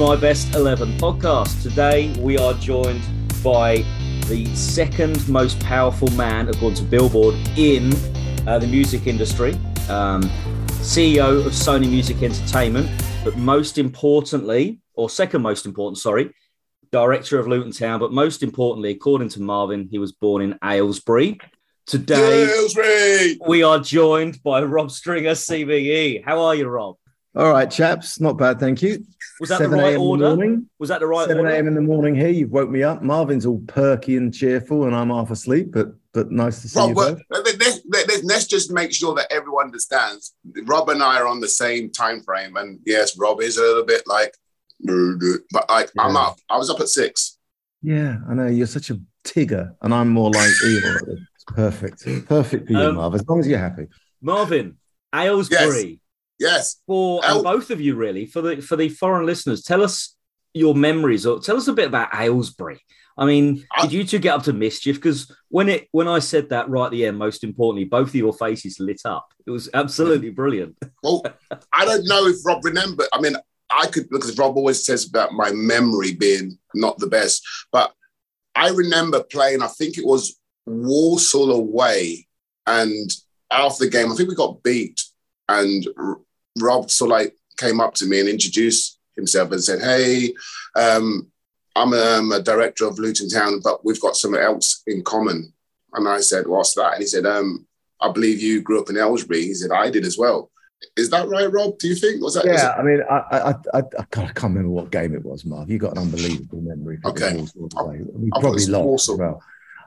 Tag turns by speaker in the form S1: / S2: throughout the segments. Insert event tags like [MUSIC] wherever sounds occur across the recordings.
S1: Welcome to my Best 11 podcast. Today we are joined by the second most powerful man, according to Billboard, in uh, the music industry, um, CEO of Sony Music Entertainment, but most importantly, or second most important, sorry, director of Luton Town, but most importantly, according to Marvin, he was born in Aylesbury. Today,
S2: Aylesbury!
S1: we are joined by Rob Stringer, CBE. How are you, Rob?
S3: All right, chaps, not bad, thank you.
S1: Was that the
S3: 7
S1: right
S3: a.m. in the
S1: order?
S3: morning.
S1: Was that the right
S3: 7
S1: order?
S3: a.m. in the morning here. You've woke me up. Marvin's all perky and cheerful, and I'm half asleep, but but nice to see
S2: Rob,
S3: you
S2: well,
S3: both.
S2: let- let's, let's, let's just make sure that everyone understands. Rob and I are on the same time frame, and yes, Rob is a little bit like, but like I'm up. I was up at six.
S3: Yeah, I know you're such a tigger, and I'm more like Eeyore. It's perfect, perfect for you,
S1: Um,
S3: Marv. As long as you're happy.
S1: Marvin, Aylesbury.
S2: Yes,
S1: For
S2: Al-
S1: both of you, really, for the for the foreign listeners, tell us your memories or tell us a bit about Aylesbury. I mean,
S2: I-
S1: did you two get up to mischief? Because when it when I said that right at the end, most importantly, both of your faces lit up. It was absolutely brilliant. [LAUGHS]
S2: Well, I don't know if Rob remembered. I mean, I could because Rob always says about my memory being not the best, but I remember playing. I think it was Walsall away, and after the game, I think we got beat, and Rob sort of like came up to me and introduced himself and said, "Hey, um, I'm um, a director of Luton Town, but we've got something else in common." And I said, "What's that?" And he said, um, "I believe you grew up in Aylesbury." He said, "I did as well." Is that right, Rob? Do you think? Was that? was
S3: Yeah, I mean, I I, I, I, can't remember what game it was, Marv. You got an unbelievable memory. for
S2: Okay.
S3: We
S2: I
S3: probably lost
S2: Walsall.
S3: as well.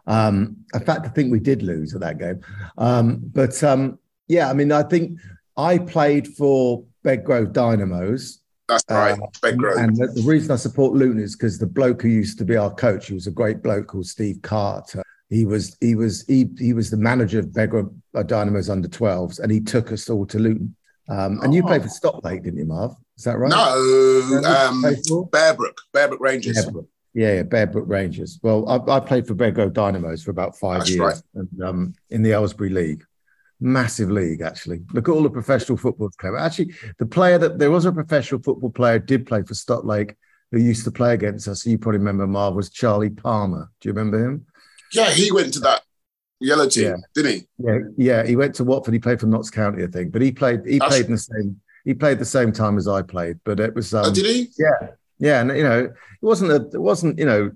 S3: Um, in fact, I think we did lose at that game. Um, but um, yeah, I mean, I think I played for Bedgrove Dynamos.
S2: That's right.
S3: Uh,
S2: Bed Grove.
S3: And the, the reason I support Luton is because the bloke who used to be our coach, he was a great bloke called Steve Carter. He was he was he, he was the manager of Bedgrove Dynamos under 12s, and he took us all to Luton. Um, and you
S2: Oh.
S3: played for Stocklake, didn't you, Marv? Is that right?
S2: No,
S3: Yeah,
S2: um. Bearbrook, Bearbrook Rangers.
S3: Bearbrook. Yeah, yeah, Bearbrook Rangers. Well, I, I played for Bedgrove Dynamos for about five
S2: That's
S3: years
S2: right.
S3: and, um, in the Aylesbury League. Massive league, actually. Look at all the professional football players. Actually, the player that there was a professional football player did play for Stocklake who used to play against us. You probably remember Marv was Charlie Palmer. Do you remember him?
S2: Yeah, he went to that yellow team,
S3: Yeah.
S2: didn't he?
S3: Yeah, yeah. He went to Watford. He played for Notts County, I think. But he played. He
S2: That's-
S3: played in the same. He played the same time as I played. But it was. Um,
S2: oh, did he?
S3: Yeah, yeah, and you know, it wasn't a, it wasn't, you know,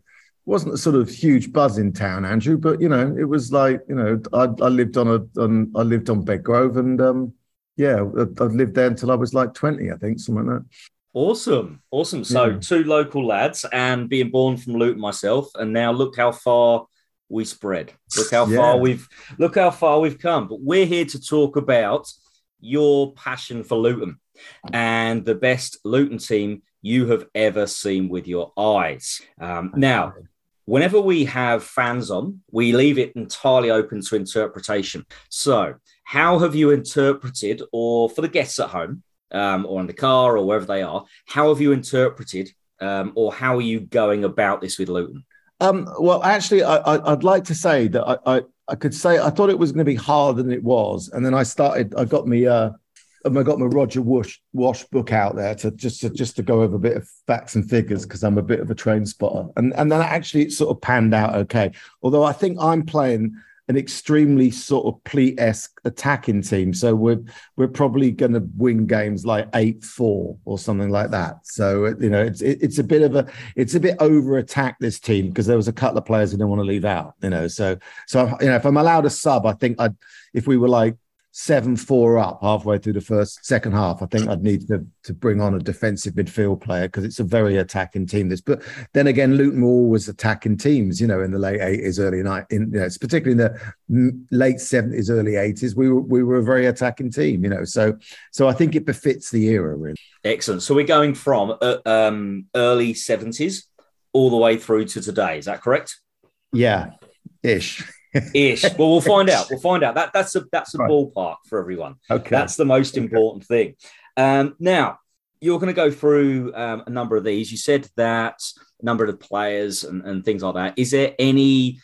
S3: wasn't a sort of huge buzz in town, Andrew. But you know, it was like, you know, I, I lived on a, on, I lived on Bedgrove, and um, yeah, I, I lived there until I was like twenty, I think, something like that.
S1: Awesome, awesome. So
S3: Yeah.
S1: two local lads, and being born from Luton myself, and now look how far we spread. Look how
S3: Yeah.
S1: far we've look how far we've come. But we're here to talk about your passion for Luton and the best Luton team you have ever seen with your eyes. Um, now, whenever we have fans on, we leave it entirely open to interpretation. So, how have you interpreted, or for the guests at home, um, or in the car, or wherever they are, how have you interpreted, um, or how are you going about this with Luton?
S3: Um, well, actually, I, I'd like to say that I, I, I could say I thought it was going to be harder than it was, and then I started. I got me. Uh, I got my Roger Wash, Wash book out there to just to just to go over a bit of facts and figures because I'm a bit of a train spotter, and and then actually it sort of panned out okay. Although I think I'm playing an extremely sort of pleat esque attacking team, so we're we're probably going to win games like eight four or something like that. So you know, it's it, it's a bit of a it's a bit over attack this team because there was a couple of players who didn't want to leave out. You know, so so you know if I'm allowed a sub, I think I'd if we were like seven four up halfway through the first second half, I think I'd need to to bring on a defensive midfield player because it's a very attacking team. This, but then again, Luton were always attacking teams. You know, in the late eighties, early night, in you know, it's particularly in the late seventies, early eighties, we were we were a very attacking team. You know, so so I think it befits the era really.
S1: Excellent. So we're going from uh, um, early 70s all the way through to today. Is that correct?
S3: Yeah, ish.
S1: Ish. [LAUGHS] well, we'll find out. We'll find out. That that's a that's a
S3: Right.
S1: ballpark for everyone.
S3: Okay.
S1: That's the most important thing. Um, now, you're going to go through um, a number of these. You said that a number of players and, and things like that. Is there any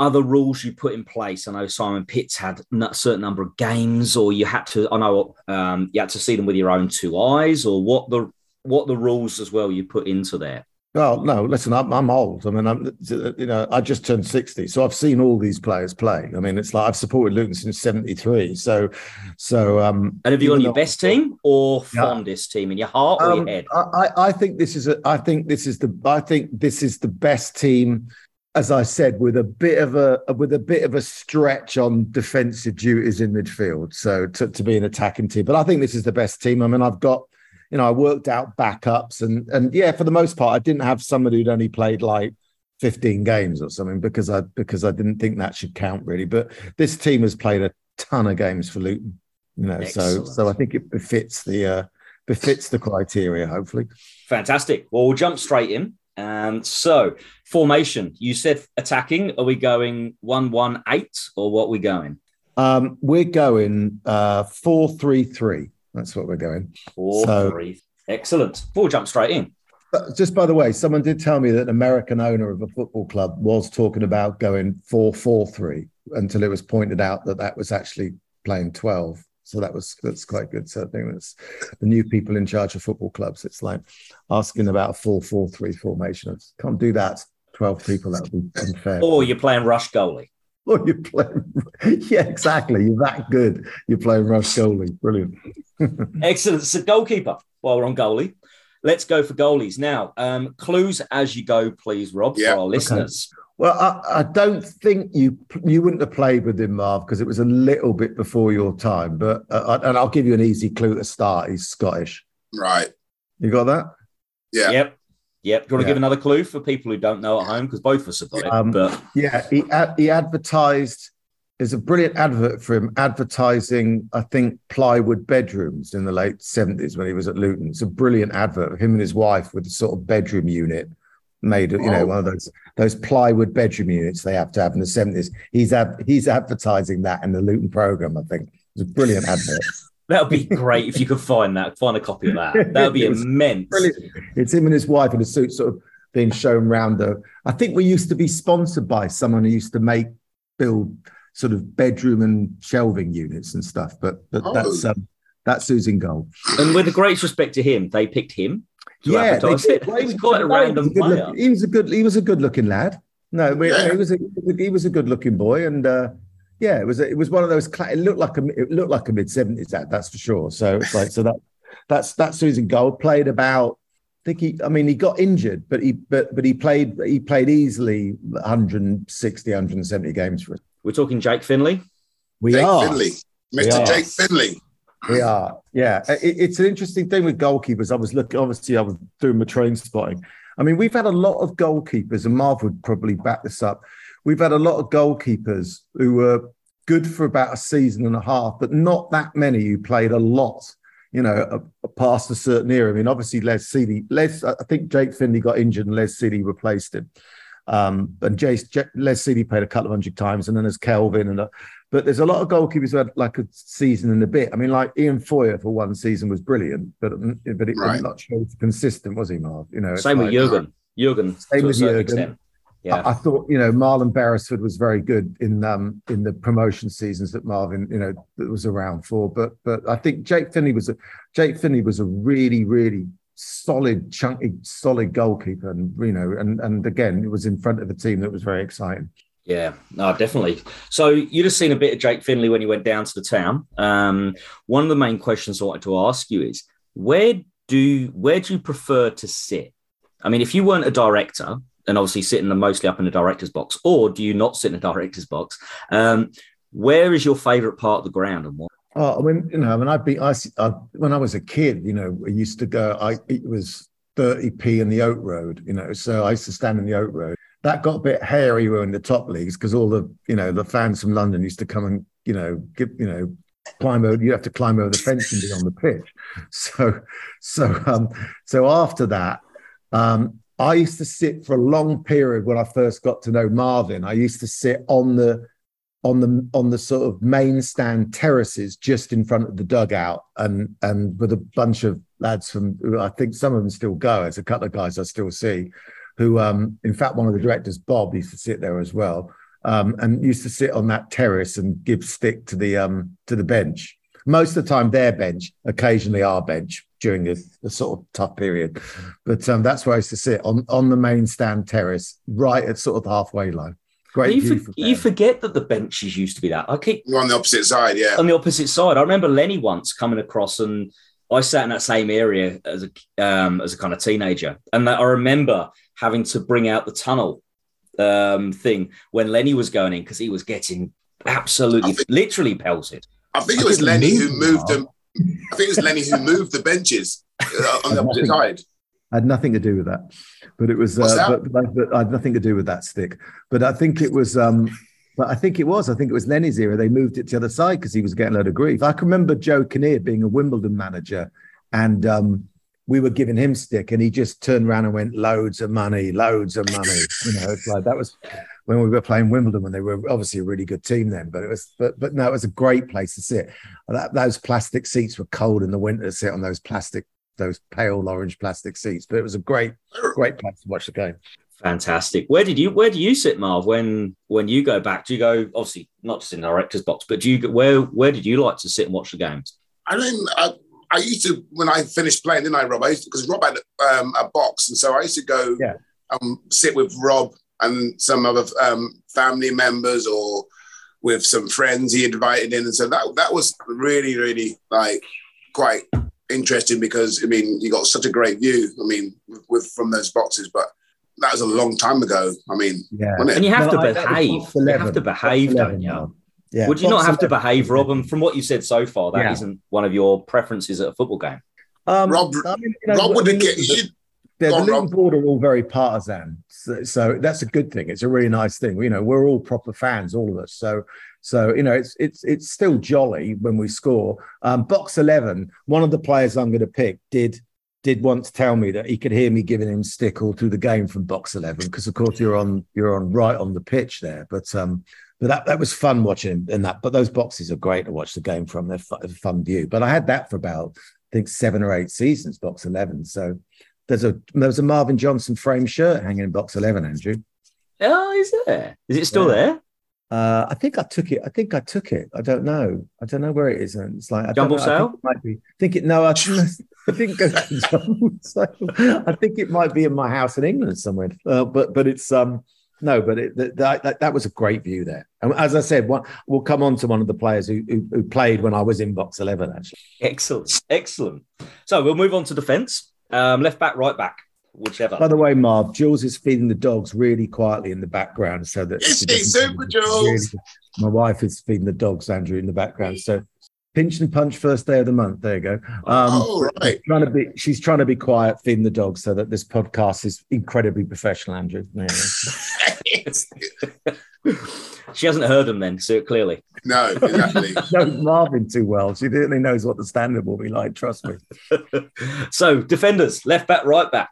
S1: other rules you put in place? I know Simon Pitts had a certain number of games, or you had to. I know um, you had to see them with your own two eyes, or what the what the rules as well you put into there.
S3: Well, no, listen, I'm, I'm old. I mean, I'm, you know, I just turned 60. So I've seen all these players play. I mean, it's like I've supported Luton since 73. So, so, um,
S1: and have you got your best team or fondest team in your heart or um, your head?
S3: I, I think this is a, I think this is the, I think this is the best team as I said, with a bit of a with a bit of a stretch on defensive duties in midfield, so to, to be an attacking team. But I think this is the best team. I mean, I've got you know, I worked out backups and and yeah, for the most part, I didn't have somebody who'd only played like 15 games or something because I because I didn't think that should count really. But this team has played a ton of games for Luton, you know, Excellent. so so I think it befits the uh befits the criteria, hopefully.
S1: Fantastic. Well, we'll jump straight in. Um, so formation, you said attacking. Are we going one one eight or what we going?
S3: Um, we're going uh four three three. That's what we're going.
S1: Four, so, three. Excellent. We'll jump straight in.
S3: Just by the way, someone did tell me that an American owner of a football club was talking about going four four three until it was pointed out that that was actually playing 12. So that was that's quite good. So I think that's the new people in charge of football clubs. It's like asking about a four four three formation. I can't do that. 12 people, that would be unfair.
S1: Or you're playing rush goalie. [LAUGHS]
S3: Or you're playing, [LAUGHS] yeah, exactly. You're that good. You're playing rush goalie. Brilliant. [LAUGHS]
S1: Excellent. So goalkeeper. While we're on goalie, let's go for goalies now. Um, clues as you go, please, Rob, yeah. for our listeners.
S3: Okay. Well, I, I, don't think you you wouldn't have played with him, Marv, because it was a little bit before your time. But uh, and I'll give you an easy clue to start. He's Scottish.
S2: Right.
S3: You got that?
S2: Yeah.
S1: Yep. Yep. Do you want to yeah. give another clue for people who don't know at home? Because both of us have got
S3: um,
S1: it. But
S3: yeah, he he advertised. There's a brilliant advert for him advertising, I think, plywood bedrooms in the late 70s when he was at Luton. It's a brilliant advert of him and his wife with a sort of bedroom unit made, of, you know, oh. one of those those plywood bedroom units they have to have in the 70s. He's ad, he's advertising that in the Luton program, I think. It's a brilliant advert. [LAUGHS]
S1: That would be great if you could find that, find a copy of that. [LAUGHS] That would be immense. Brilliant.
S3: It's him and his wife in a suit, sort of being shown around the. I think we used to be sponsored by someone who used to make build sort of bedroom and shelving units and stuff. But but oh. that's um, that's Susan Gold.
S1: And with the greatest respect to him, they picked him. yeah, advertise it. Well, he quite a random
S3: was a, he was a good. He was a good looking lad. No, yeah. he was a he was a good looking boy, and uh, yeah, it was it was one of those. It looked like a it looked like a mid seventies that that's for sure. So it's like so that that's that's Susan Gold played about. I think he. I mean, he got injured, but he but but he played he played easily 160, 170 games for us.
S1: We're talking Jake Findlay.
S3: We
S2: Jake
S3: are
S2: Finley, Mr. Jake Findlay.
S3: We are, yeah. It, it's an interesting thing with goalkeepers. I was looking, obviously, I was doing my train spotting. I mean, we've had a lot of goalkeepers, and Marv would probably back this up we've had a lot of goalkeepers who were good for about a season and a half, but not that many who played a lot, you know, past a certain era. I mean, obviously, Les Sealey, Les, I think Jake Findlay got injured and Les Sealey replaced him. Um, and Jace, J- Les Sealey played a couple of hundred times, and then there's Kelvin. and uh, But there's a lot of goalkeepers who had like a season and a bit. I mean, like Ian Feuer for one season was brilliant, but but it, right. not sure it's consistent, was he, Marv? You know,
S1: same
S3: like,
S1: with Jurgen. Jurgen, same with Jurgen. Extent.
S3: Yeah. I, I, thought you know Marlon Beresford was very good in um in the promotion seasons that Marvin you know was around for, but but I think Jake Findlay was a Jake Findlay was a really really solid chunky solid goalkeeper and you know and and again it was in front of a team that was very exciting.
S1: Yeah, no, definitely. So you'd have seen a bit of Jake Findlay when you went down to the town. Um, one of the main questions I wanted to ask you is where do where do you prefer to sit? I mean, if you weren't a director, and obviously sitting mostly up in the director's box, or do you not sit in the director's box? Um, where is your favourite part of the ground and what?
S3: Oh, I mean, you know, I mean, I'd be, I, I, when I was a kid, you know, I used to go, I, it was 30p in the Oak Road, you know, so I used to stand in the Oak Road. That got a bit hairy when in the top leagues because all the, you know, the fans from London used to come and, you know, give, you know, climb over, you have to climb over the fence and be on the pitch. [LAUGHS] So, so, um, so after that, um, I used to sit for a long period when I first got to know Marvin. I used to sit on the on the on the sort of main stand terraces just in front of the dugout and and with a bunch of lads from I think some of them still go. There's a couple of guys I still see who um in fact one of the directors, Bob, used to sit there as well. Um, and used to sit on that terrace and give stick to the um to the bench Most of the time, their bench, occasionally our bench during the, the sort of tough period. But um, that's where I used to sit on, on the main stand terrace, right at sort of the halfway line. Great
S1: you,
S3: view
S1: for, you forget that the benches used to be that. I keep
S2: You're on the opposite side, yeah.
S1: on the opposite side. I remember Lenny once coming across, and I sat in that same area as a um, as a kind of teenager, and that I remember having to bring out the tunnel um, thing when Lenny was going in because he was getting absolutely,
S2: think-
S1: literally pelted.
S2: I think it was Lenny who
S3: moved them.
S2: I think it was Lenny who moved the benches uh, on the opposite side.
S3: I had nothing to do with that, but it was. Uh, but, but, but I had nothing to do with that stick. But I think it was. Um, but I think it was. I think it was Lenny's era. They moved it to the other side because he was getting a load of grief. I can remember Joe Kinnear being a Wimbledon manager, and um, we were giving him stick, and he just turned around and went, "Loads of money, loads of money." You know, it's like that was when we were playing Wimbledon when they were obviously a really good team then. But it was, but but no, it was a great place to sit. That, those plastic seats were cold in the winter to sit on those plastic, those pale orange plastic seats. But it was a great, great place to watch the game.
S1: Fantastic. Where did you where do you sit, Marv? When when you go back, do you go obviously not just in the director's box, but do you go- where where did you like to sit and watch the games?
S2: I didn't. I, I used to when I finished playing, didn't I, Rob? I used because Rob had um, a box, and so I used to go
S3: Yeah.
S2: um, sit with Rob and some other um, family members or with some friends he invited in, and so that that was really really like quite interesting because I mean you got such a great view. I mean with, with from those boxes, but that was a long time ago. I mean,
S3: Yeah.
S2: wasn't
S1: And you have
S3: No, I-
S1: to
S3: that was
S1: behave. You have to behave,
S3: Box
S1: don't you?
S3: Yeah.
S1: Would you
S3: Box
S1: not have to behave, Rob? And from what you said so far, that
S3: Yeah.
S1: not one of your preferences at a football game.
S3: Um,
S2: Rob-
S3: I mean, you know,
S2: Rob would
S3: mean,
S2: get.
S3: the-
S2: You,
S3: Yeah, the
S2: on,
S3: board are all very partisan, so, that's a good thing. It's a really nice thing. You know, we're all proper fans, all of us. So, so you know, it's it's it's still jolly when we score. Um, box eleven, one of the players I'm going to pick did did once tell me that he could hear me giving him stick all through the game from box eleven because of course you're on you're on right on the pitch there. But um, but that that was fun watching in that. But those boxes are great to watch the game from. They're a fun view. But I had that for about I think seven or eight seasons, box eleven. So there's a there's a Marvin Johnson frame shirt hanging in box eleven, Andrew.
S1: Oh, is there? Is it still
S3: Yeah.
S1: there?
S3: Uh, I think I took it. I think I took it. I don't know. I don't know where it is. And it's like I
S1: Jumble
S3: know. I think
S1: sale?
S3: it might be. I think it. No, I, I didn't go to jumble [LAUGHS] sale. I think it might be in my house in England somewhere. Uh, but but it's um no, but it, that, that that was a great view there. And as I said, one, we'll come on to one of the players who, who who played when I was in box eleven. Actually,
S1: Excellent. Excellent. So we'll move on to defence. Um, left back, right back, whichever.
S3: by the way, Marv, Jules is feeding the dogs really quietly in the background, so that
S2: Is
S3: she
S2: he? Super Jules?
S3: my wife is feeding the dogs, Andrew, in the background. So pinch and punch first day of the month. There you go. Um,
S2: oh, right.
S3: trying to be she's trying to be quiet feeding the dogs so that this podcast is incredibly professional andrew There you go. [LAUGHS]
S1: she hasn't heard them then, so clearly.
S2: no, exactly. [LAUGHS]
S3: knows marvin too well she certainly knows what the standard will be like trust me [LAUGHS]
S1: so defenders, left back, right back.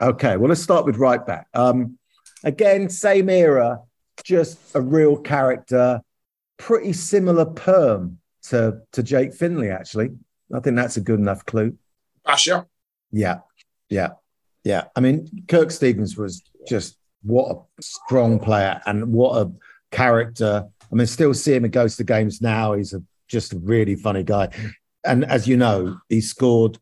S3: okay well let's start with right back um again same era just a real character pretty similar perm to to jake findlay actually i think that's a good enough clue
S2: Pasha.
S3: Yeah, yeah, yeah. I mean, Kirk Stevens was just what a strong player and what a character. I mean, still see him at Goes to Games now. He's a, just a really funny guy. And as you know, he scored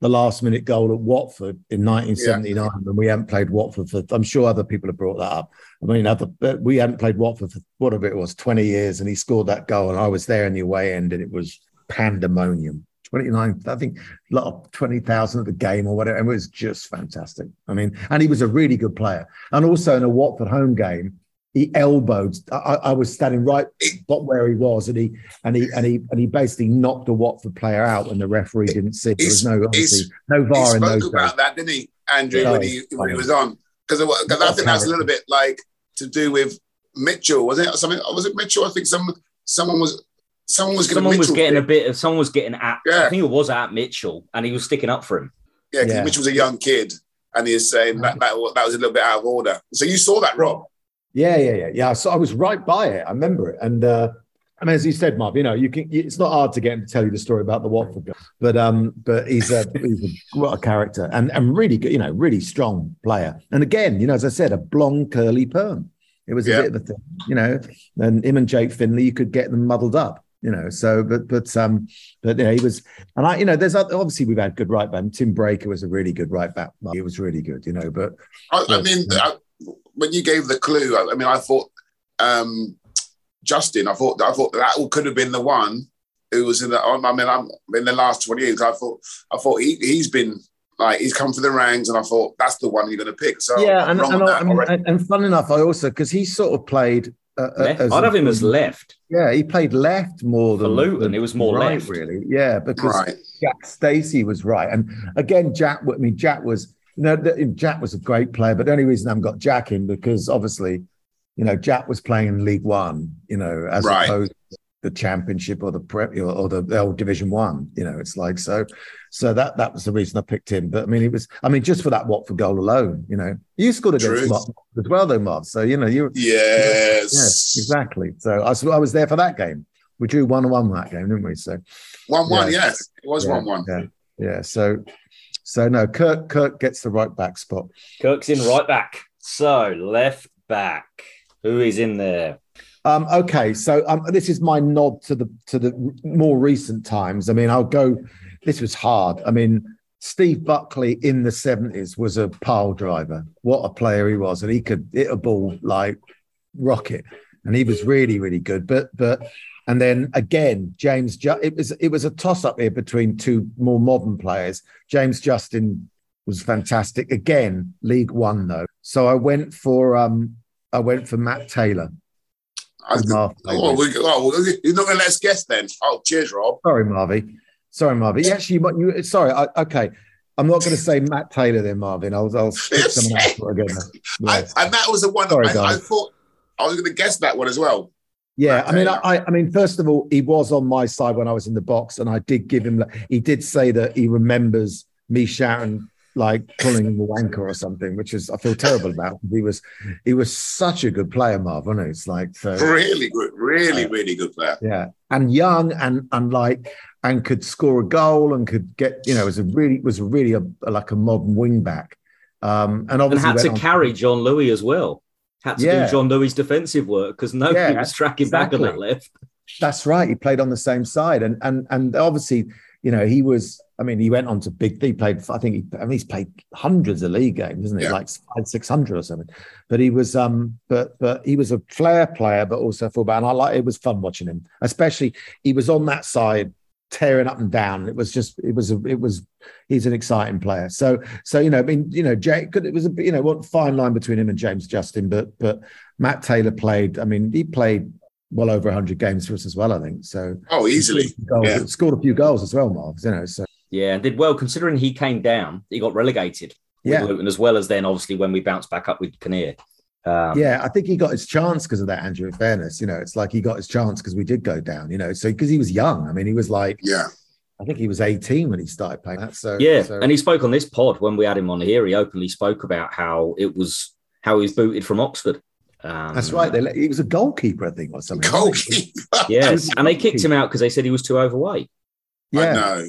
S3: the last minute goal at Watford in 1979 and we hadn't played Watford for, I'm sure other people have brought that up. I mean, other, but we hadn't played Watford for whatever it was, 20 years, and he scored that goal. And I was there in the away end, and it was pandemonium. 29, I think, lot of 20,000 at the game or whatever. And it was just fantastic. I mean, and he was a really good player. And also in a Watford home game, he elbowed. I, I was standing right spot where he was, and he and he and he and he basically knocked a Watford player out when the referee didn't see. There was no obviously no
S2: He
S3: VAR in
S2: spoke
S3: days.
S2: about that, didn't he, Andrew,
S3: Yeah.
S2: when he when he was on? Because I think that's a little bit like to do with Mitchell, wasn't it? Something was it Mitchell? I think some someone was someone was getting
S1: Someone was
S2: Mitchell
S1: getting a bit of someone was getting at
S2: Yeah.
S1: I think it was at Mitchell and he was sticking up for him.
S2: yeah, because
S3: Yeah.
S2: Mitchell was a young kid, and he was saying that, that that was a little bit out of order. So you saw that, Rob?
S3: Yeah, yeah, yeah, yeah. So I was right by it. I remember it, and uh, I mean, as you said, Marv, you know, you can. It's not hard to get him to tell you the story about the Watford guy, but um, but he's a [LAUGHS] he's a, what a character and and really good, you know, really strong player. And again, you know, as I said, a blonde curly perm. It was a
S2: Yeah.
S3: bit of a thing, you know. And him and Jake Findlay, you could get them muddled up. You know. So, but but um, but yeah, he was, and I, you know, there's obviously we've had good right back. Tim Breacker was a really good right back. He was really good, you know. But
S2: I, I mean, I, when you gave the clue, I, I mean, I thought um, Justin. I thought I thought that could have been the one who was in the. I mean, I'm in the last twenty years. I thought I thought he he's been like he's come for the ranks, and I thought that's the one you're going to pick. So
S3: yeah, and and, I mean, and, and, fun enough, I also because he sort of played. Uh,
S1: uh as I'd have him as left.
S3: Yeah, he played left more than
S1: for Luton. It was more
S3: right,
S1: left,
S3: really. Yeah, because
S2: right.
S3: Jack Stacey was right, and again, Jack. I mean, Jack was. You know, Jack was a great player, but the only reason I have got Jack in because obviously, you know, Jack was playing in League One, you know, as right. opposed the championship or the prep or, or the, the, old division one you know it's like so so that that was the reason i picked him. But i mean it was i mean just for that watford goal alone you know you scored against Marv as well though marv. So you know you
S2: yes.
S3: yes exactly. So I was, I was there for that game. We drew one one that game didn't we? So
S2: one one yeah. yes. It was one one.
S3: yeah yeah. So so no kirk kirk gets the right back spot.
S1: Kirk's in right back. So left back. Who is in there
S3: um, okay, so um, this is my nod to the to the more recent times. I mean, I'll go. This was hard. I mean, Steve Buckley in the seventies was a pile driver. What a player he was, and he could hit a ball like rocket, and he was really really good. But but and then again, James. Ju- it was it was a toss up here between two more modern players. James Justin was fantastic again, League One though. So I went for um I went for Matt Taylor.
S2: I, oh, we, oh, you're not going to let us guess then. Oh, cheers, Rob.
S3: Sorry, Marvy. Sorry, Marvy. Actually, you, you sorry. I, okay. I'm not going to say Matt Taylor then, Marvin. I'll, I'll stick someone else again.
S2: Yes. [LAUGHS] I, and that was the one Sorry, I, I, thought I was going to guess that one as well.
S3: Yeah, I mean, I, I mean, first of all, he was on my side when I was in the box, and I did give him. He did say that he remembers me shouting like calling him a wanker or something, which is I feel terrible about. He was he was such a good player, Marv, wasn't he? It's like so,
S2: really good, really, uh, really good player.
S3: Yeah, and young and and like and could score a goal and could get you know was a really was really a, like a modern wing back. Um, and obviously
S1: and had to carry John Louis as well. Had to yeah. do John Louis' defensive work because nobody yeah, was tracking exactly. back on that left.
S3: That's right. He played on the same side, and and and obviously, you know, he was I mean, he went on to big. He played. I think he. I mean, he's played hundreds of league games, isn't it? Yeah. Like six hundred or something. But he was. Um. But but he was a flair player, but also fullback. And I like. It was fun watching him, especially he was on that side, tearing up and down. It was just. It was. A, it was. He's an exciting player. So so you know. I mean, you know, Jake. It was a you know what fine line between him and James Justin, but but Matt Taylor played. I mean, he played well over 100 games for us as well, I think. So
S2: oh, easily
S3: scored, yeah. scored a few goals as well, Marv. You know, so
S1: yeah, and did well considering he came down. He got relegated yeah. Luton as well as then obviously when we bounced back up with Kinnear.
S3: Um, yeah, I think he got his chance because of that, Andrew. In fairness, you know, it's like he got his chance because we did go down, you know. So because he was young, I mean, he was like,
S2: yeah,
S3: I think he was 18 when he started playing that. So
S1: yeah,
S3: so.
S1: and he spoke on this pod when we had him on here. He openly spoke about how it was how he was booted from Oxford.
S3: Um, That's right. They let, he was a goalkeeper, I think, or something.
S2: Goalkeeper. [LAUGHS]
S1: yes, and they kicked him out because they said he was too overweight.
S3: Yeah.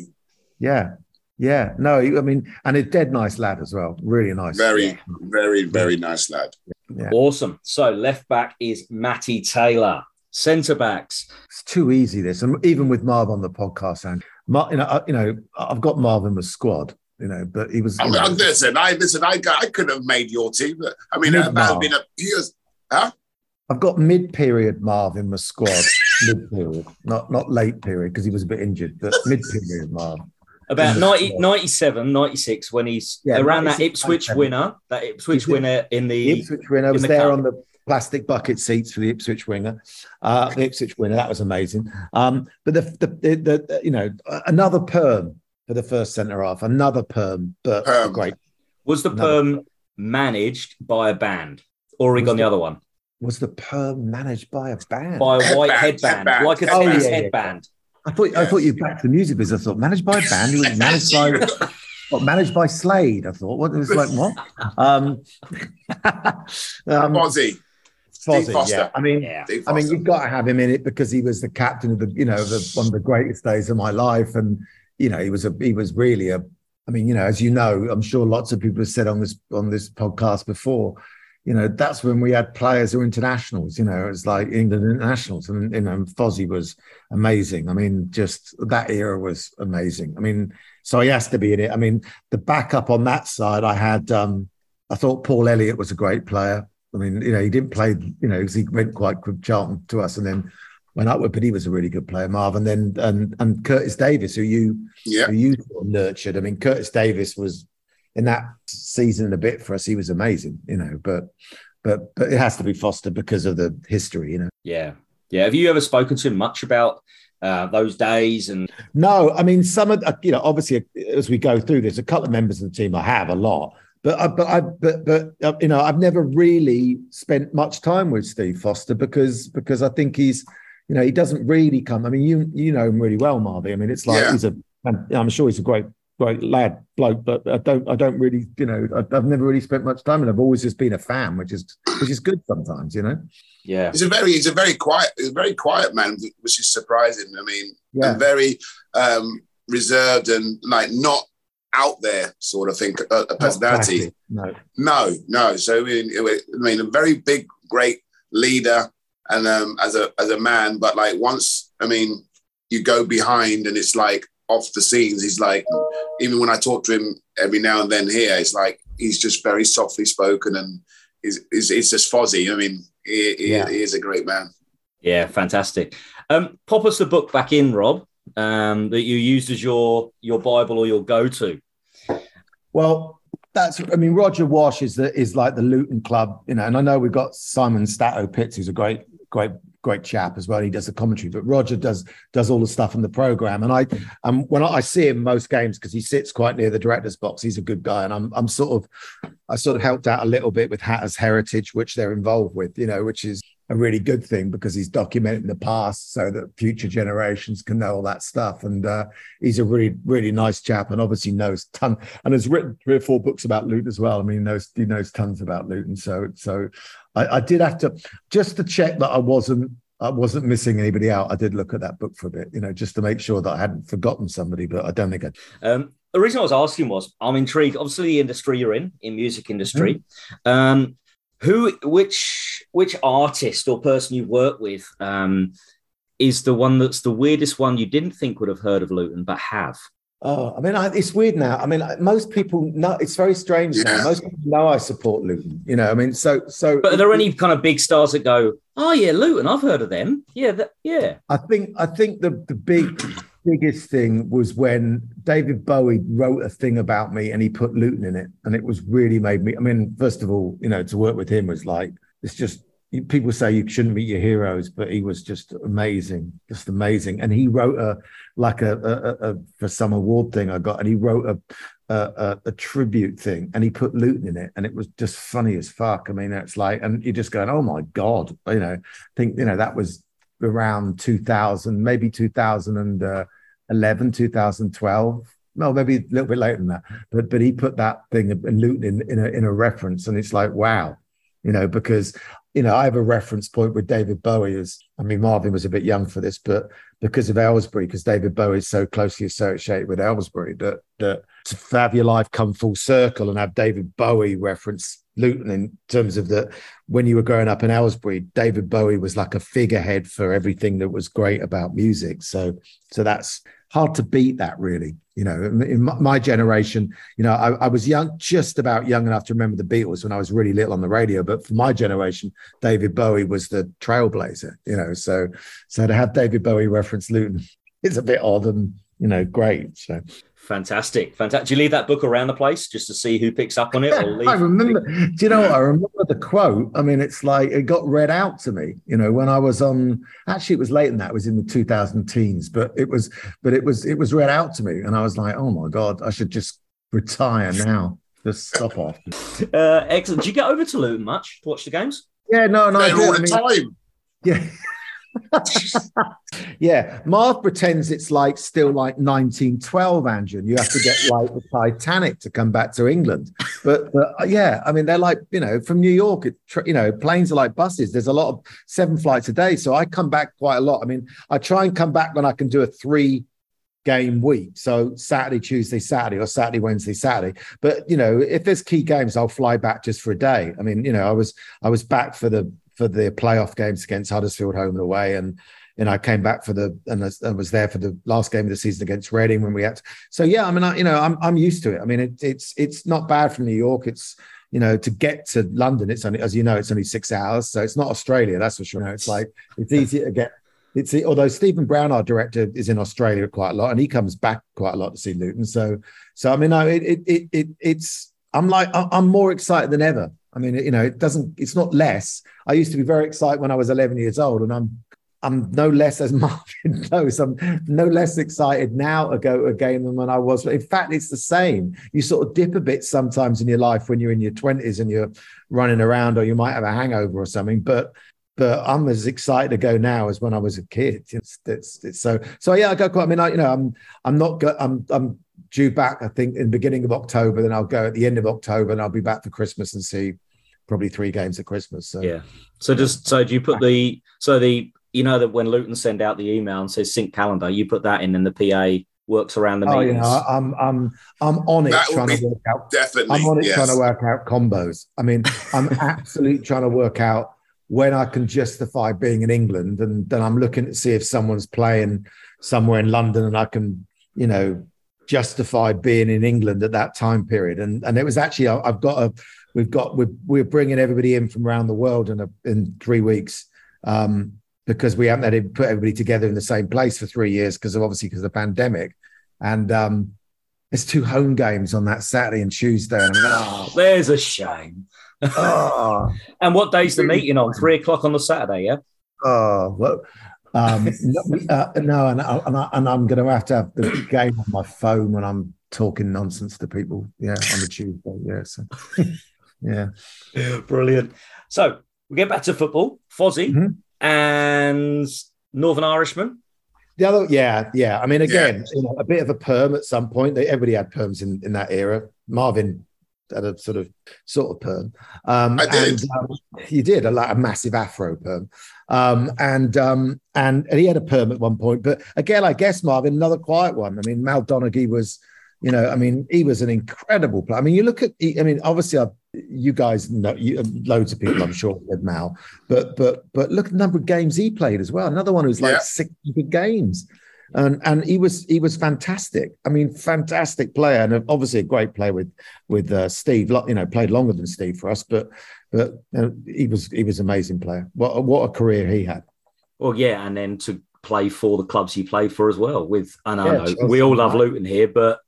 S3: Yeah. Yeah, no, I mean, and a dead nice lad as well. Really nice.
S2: Very, yeah. very, very nice lad.
S1: Yeah. Awesome. So left back is Matty Taylor. Centre backs.
S3: It's too easy. This, and even with Marv on the podcast, and Mar, you know, I, you know, I've got Marv in the squad. You know, but he was.
S2: I mean, listen, I listen. I I could have made your team. I mean, that would have been a years. Huh?
S3: I've got mid-period Marv in my squad. [LAUGHS] mid-period, not not late period because he was a bit injured, but mid-period Marv
S1: about 90, 97, 96, when he's yeah, around that Ipswich winner, that Ipswich winner in the,
S3: the Ipswich winner was the there cup. on the plastic bucket seats for the Ipswich winger, uh, the Ipswich winner. That was amazing. Um, but the, the, the, the, you know another perm for the first centre half, another perm, but perm. great.
S1: Was the perm, perm managed by a band, or he gone the, the other one?
S3: Was the perm managed by a band?
S1: By a white headband, headband, like a tennis oh, yeah, headband. Yeah.
S3: I thought I thought you back to the music business. I thought managed by a band. was managed by [LAUGHS] what, managed by Slade. I thought what it was like what? Um, [LAUGHS]
S2: um Fozzy.
S3: Fozzy, yeah. I mean, yeah. I mean, you've got to have him in it because he was the captain of the, you know, the, one of the greatest days of my life, and you know, he was a, he was really a. I mean, you know, as you know, I'm sure lots of people have said on this on this podcast before, you know, that's when we had players who were internationals. You know, it's like England internationals, and you know, Fozzie was amazing. I mean, just that era was amazing. I mean, so he has to be in it. I mean, the backup on that side, I had. um I thought Paul Elliott was a great player. I mean, you know, he didn't play, you know, because he went quite quick Charlton to us and then went upward, but he was a really good player, Marv. And then and and Curtis Davies, who you
S2: Yeah.
S3: who you sort of nurtured. I mean, Curtis Davis was in that season and a bit for us. He was amazing, you know. But but but it has to be Foster because of the history, you know.
S1: Yeah. Yeah. Have you ever spoken to him much about uh, those days? And
S3: No, I mean some of you know obviously as we go through, there's a couple of members of the team I have a lot, but I, but I but but uh, you know I've never really spent much time with Steve Foster because because I think he's you know he doesn't really come. I mean you you know him really well, Marvy. I mean it's like
S2: Yeah.
S3: he's a and I'm sure he's a great great lad bloke, but I don't I don't really you know I, I've never really spent much time and. I've always just been a fan, which is which is good sometimes, you know.
S1: yeah.
S2: He's a very, he's a very quiet, he's a very quiet man, which is surprising. I mean,
S3: Yeah.
S2: and very um, reserved and like not out there sort of thing, a, a personality.
S3: No.
S2: No, no. So I mean, I mean, a very big, great leader, and um, as a as a man. But like once, I mean, you go behind, and it's like off the scenes. He's like, even when I talk to him every now and then here, it's like he's just very softly spoken, and he's he's, he's just fuzzy. I mean, he, he,
S3: Yeah.
S2: he is a great man.
S1: Yeah. Fantastic. Um, pop us the book back in, Rob, um, that you used as your your Bible or your go to.
S3: Well, that's I mean, Roger Wash is the is like the Luton club, you know, and I know we've got Simon Stato Pitts, who's a great, great, great chap as well. He does the commentary, but Roger does does all the stuff in the program. And I um when I, see him most games because he sits quite near the director's box, he's a good guy. And I'm I'm sort of I sort of helped out a little bit with Hatters Heritage, which they're involved with, you know, which is a really good thing because he's documenting the past so that future generations can know all that stuff. And uh, he's a really, really nice chap and obviously knows ton and has written three or four books about Luton as well. I mean, he knows he knows tons about Luton. So so I, I did have to just to check that I wasn't I wasn't missing anybody out. I did look at that book for a bit, you know, just to make sure that I hadn't forgotten somebody, but I don't think I
S1: Um, the reason I was asking was I'm intrigued. Obviously, the industry you're in, in music industry. Um, who, which, which artist or person you work with um, is the one that's the weirdest one you didn't think would have heard of Luton but have?
S3: Oh, I mean, I, it's weird now. I mean, most people know it's very strange now. Most people know I support Luton. You know, I mean, so so.
S1: But are there any kind of big stars that go, oh yeah, Luton, I've heard of them. Yeah, that, yeah.
S3: I think I think the the big biggest thing was when David Bowie wrote a thing about me and he put Luton in it, and it was really made me. I mean, first of all, you know, to work with him was like it's just. People say you shouldn't meet your heroes, but he was just amazing, just amazing. And he wrote a like a, a, a, for some award thing I got, and he wrote a, a a tribute thing, and he put Luton in it, and it was just funny as fuck. I mean, it's like, and you're just going, oh my god, you know, I think you know that was around 2000, maybe 2011, 2012. No, maybe a little bit later than that. But but he put that thing in Luton in, in a in a reference, and it's like wow, you know, because you know I have a reference point with David Bowie. As I mean, Marvin was a bit young for this, but because of Aylesbury, because David Bowie is so closely associated with Aylesbury, that that to have your life come full circle and have David Bowie reference Luton in terms of that when you were growing up in Aylesbury, David Bowie was like a figurehead for everything that was great about music. So, so that's hard to beat that, really. You know, in, my generation, you know, I, I was young, just about young enough to remember the Beatles when I was really little on the radio. But for my generation, David Bowie was the trailblazer. You know, so so to have David Bowie reference Luton [LAUGHS] is a bit odd and you know great. So
S1: Fantastic. Fantastic. Do you leave that book around the place just to see who picks up on it? Or [LAUGHS] leave-
S3: I remember. Do you know what? I remember the quote. I mean, it's like it got read out to me. You know, when I was on. Actually, it was late in that. It was in the 2000 teens, but it was. But it was. It was read out to me, and I was like, "Oh my god, I should just retire now. Just stop off."
S1: Uh, excellent. Do you get over to Luton much to watch the games?
S3: Yeah, no, no, I
S2: There
S3: do.
S2: all
S3: I
S2: the
S3: mean,
S2: time.
S3: Yeah. [LAUGHS] yeah, Marv pretends it's like still like 1912, Andrew, and you have to get like the Titanic to come back to England. But, but uh, yeah, I mean, they're like, you know, from New York, it, you know, planes are like buses. There's a lot of seven flights a day. So I come back quite a lot. I mean, I try and come back when I can do a three game week. So Saturday, Tuesday, Saturday, or Saturday, Wednesday, Saturday. But you know, if there's key games, I'll fly back just for a day. I mean, you know, I was I was back for the for the playoff games against Huddersfield home and away, and and I came back for the and I was there for the last game of the season against Reading when we had. To, so yeah, I mean, I, you know, I'm I'm used to it. I mean, it, it's it's not bad from New York. It's you know to get to London. It's only as you know, it's only six hours, so it's not Australia. That's for sure. You know, it's like it's easy to get. It's although Stephen Brown, our director, is in Australia quite a lot, and he comes back quite a lot to see Luton. So, so I mean, no, it it it, it it's. I'm like I'm more excited than ever. I mean, you know, it doesn't. It's not less. I used to be very excited when I was 11 years old, and I'm I'm no less, as [LAUGHS] Marvin knows, I'm no less excited now to go to a game than when I was. In fact, it's the same. You sort of dip a bit sometimes in your life when you're in your 20s and you're running around, or you might have a hangover or something. But but I'm as excited to go now as when I was a kid. It's, it's, it's so so yeah. I go quite. I mean, I, you know, I'm I'm not. Go, I'm I'm due back. I think in the beginning of October. Then I'll go at the end of October, and I'll be back for Christmas and see probably three games at Christmas. So
S1: yeah. So just so do you put the so the you know that when Luton send out the email and says sync calendar, you put that in, and the PA works around the
S3: oh,
S1: meetings.
S3: Yeah, I'm I'm I'm on it
S2: That
S3: trying to work out.
S2: Definitely.
S3: I'm on it
S2: yes.
S3: trying to work out combos. I mean, I'm [LAUGHS] absolutely trying to work out when I can justify being in England, and then I'm looking to see if someone's playing somewhere in London, and I can, you know, justify being in England at that time period. And and it was actually I've got a we've got we're we're bringing everybody in from around the world in a in three weeks. Um, because we haven't had to put everybody together in the same place for three years because of obviously because of the pandemic. And um, there's two home games on that Saturday and Tuesday. And oh,
S1: There's a shame.
S3: oh, [LAUGHS]
S1: And what day's the meeting on? Three o'clock on the Saturday, yeah.
S3: oh, well, um, [LAUGHS] no, uh, no, and, I, and, I, and I'm going to have to have the game on my phone when I'm talking nonsense to people. Yeah, on the Tuesday. Yeah, so, [LAUGHS] yeah.
S1: Brilliant. So we get back to football. Fozzie
S3: Mhm.
S1: and Northern Irishman.
S3: The other, yeah, yeah. I mean, again, you know, a bit of a perm at some point. They, everybody had perms in, in that era. Marvin had a sort of sort of perm. Um,
S2: I did.
S3: And, um, you did a like a massive afro perm, um, and um, and and he had a perm at one point. But again, I guess Marvin, another quiet one. I mean, Mal Donaghy was, you know, I mean, he was an incredible player. I mean, you look at, I mean, obviously, I, you guys know, you, loads of people, I'm sure, said Mal, but but but look at the number of games he played as well. Another one who's like
S2: Yeah.
S3: 600 games. And, and he was he was fantastic. I mean, fantastic player, and obviously a great player with with uh, Steve. You know, played longer than Steve for us, but but uh, he was he was amazing player. What what a career he had.
S1: Well, yeah, and then to play for the clubs he played for as well. With and I
S3: Yeah,
S1: know
S3: Chelsea.
S1: we all love Luton here, but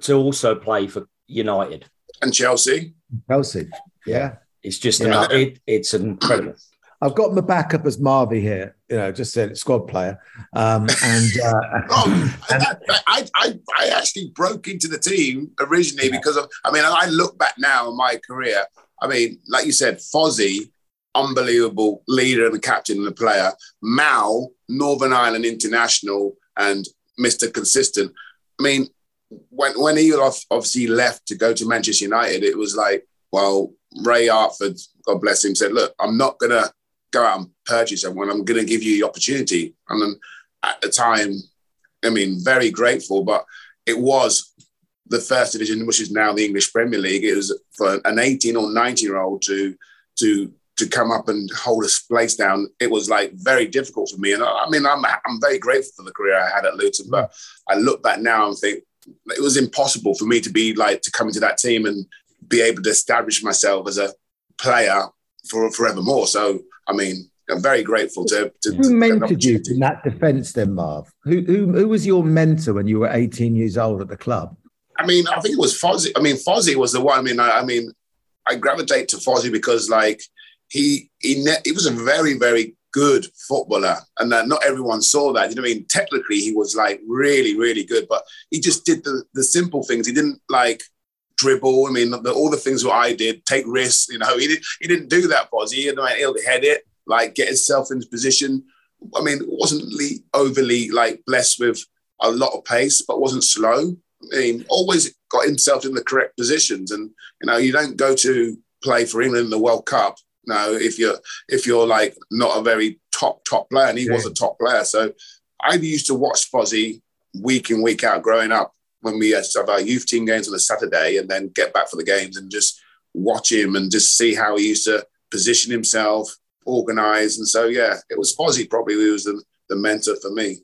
S1: to also play for United,
S2: And Chelsea.
S3: Chelsea, yeah.
S1: it's just
S3: Yeah.
S1: an, it, it's incredible.
S3: I've got my backup as Marvy here. You know, just said squad player, um, and uh, [LAUGHS]
S2: Oh, [LAUGHS] I, I, I, I actually broke into the team originally
S3: Yeah.
S2: because of, I mean, I look back now on my career. I mean, like you said, Fozzie, unbelievable leader and captain and a player. Mal, Northern Ireland international and Mr. Consistent. I mean, when, when he obviously left to go to Manchester United, it was like, well, Ray Harford, God bless him, said, look, I'm not going to go out and purchase someone. I'm going to give you the opportunity. And then at the time, I mean, very grateful, but it was the first division, which is now the English Premier League. It was for an 18 or 19 year old to to to come up and hold a place down. It was like very difficult for me, and I, I mean, I'm I'm very grateful for the career I had at Luton. But I look back now and think it was impossible for me to be like to come into that team and be able to establish myself as a player for forevermore. So I mean, I'm very grateful to. to
S3: who
S2: to
S3: mentored you in that defence, then, Marv? Who, who who was your mentor when you were 18 years old at the club?
S2: I mean, I think it was Fozzie. I mean, Fozzie was the one. I mean, I, I mean, I gravitate to Fozzie because like he he ne- he was a very very good footballer, and uh, not everyone saw that. You know, what I mean, technically he was like really really good, but he just did the the simple things. He didn't like dribble. I mean, the, all the things what I did, take risks. You know, he did he didn't do that, Fozzie. You know, he'll head it, like get himself into position. I mean, wasn't overly like blessed with a lot of pace, but wasn't slow. I mean, always got himself in the correct positions. And you know, you don't go to play for England in the World Cup. No, if you're if you're like not a very top top player, and he was a top player. So I used to watch Fozzie week in week out growing up when we have our youth team games on a Saturday and then get back for the games and just watch him and just see how he used to position himself, organize. And so, yeah, it was Fozzie probably who was the, the mentor for me.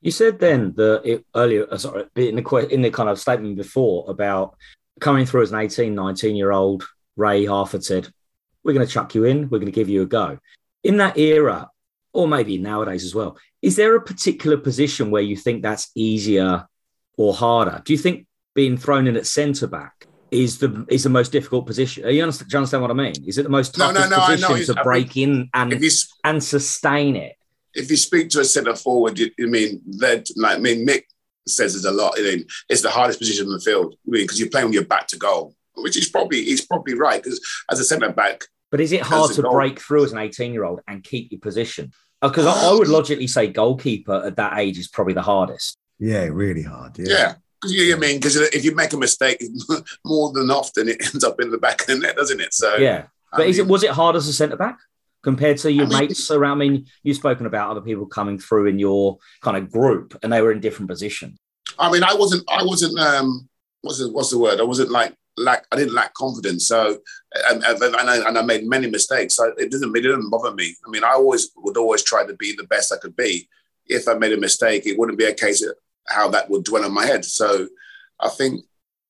S1: You said then that it, earlier, uh, sorry, in the, in the kind of statement before about coming through as an 18, 19 year old, Ray Harford said, We're going to chuck you in, we're going to give you a go. In that era, or maybe nowadays as well, is there a particular position where you think that's easier or harder? Do you think being thrown in at centre back is the is the most difficult position? You understand, do you understand what I mean? Is it the most toughest no, no, position to break in and and sustain it?
S2: If you speak to a centre forward, you, you mean that like I mean Mick says there's a lot. I mean, it's the hardest position in the field. I mean, because you're playing with your back to goal, which is probably he's probably right because as a centre back.
S1: But is it hard to goal, break through as an 18 year old and keep your position? Uh, because I, I would [SIGHS] logically say goalkeeper at that age is probably the hardest.
S3: Yeah, really hard. Yeah.
S2: yeah. Because you, I mean, because if you make a mistake, [LAUGHS] more than often it ends up in the back of the net, doesn't it? So
S1: yeah. But I is mean, it was it hard as a centre back compared to your I mean, mates around? I mean, you've spoken about other people coming through in your kind of group, and they were in different positions.
S2: I mean, I wasn't. I wasn't. Um, what's the, what's the word? I wasn't like lack. I didn't lack confidence. So, and, and, I, and I made many mistakes. So it didn't. It didn't bother me. I mean, I always would always try to be the best I could be. If I made a mistake, it wouldn't be a case of how that would dwell in my head. So I think,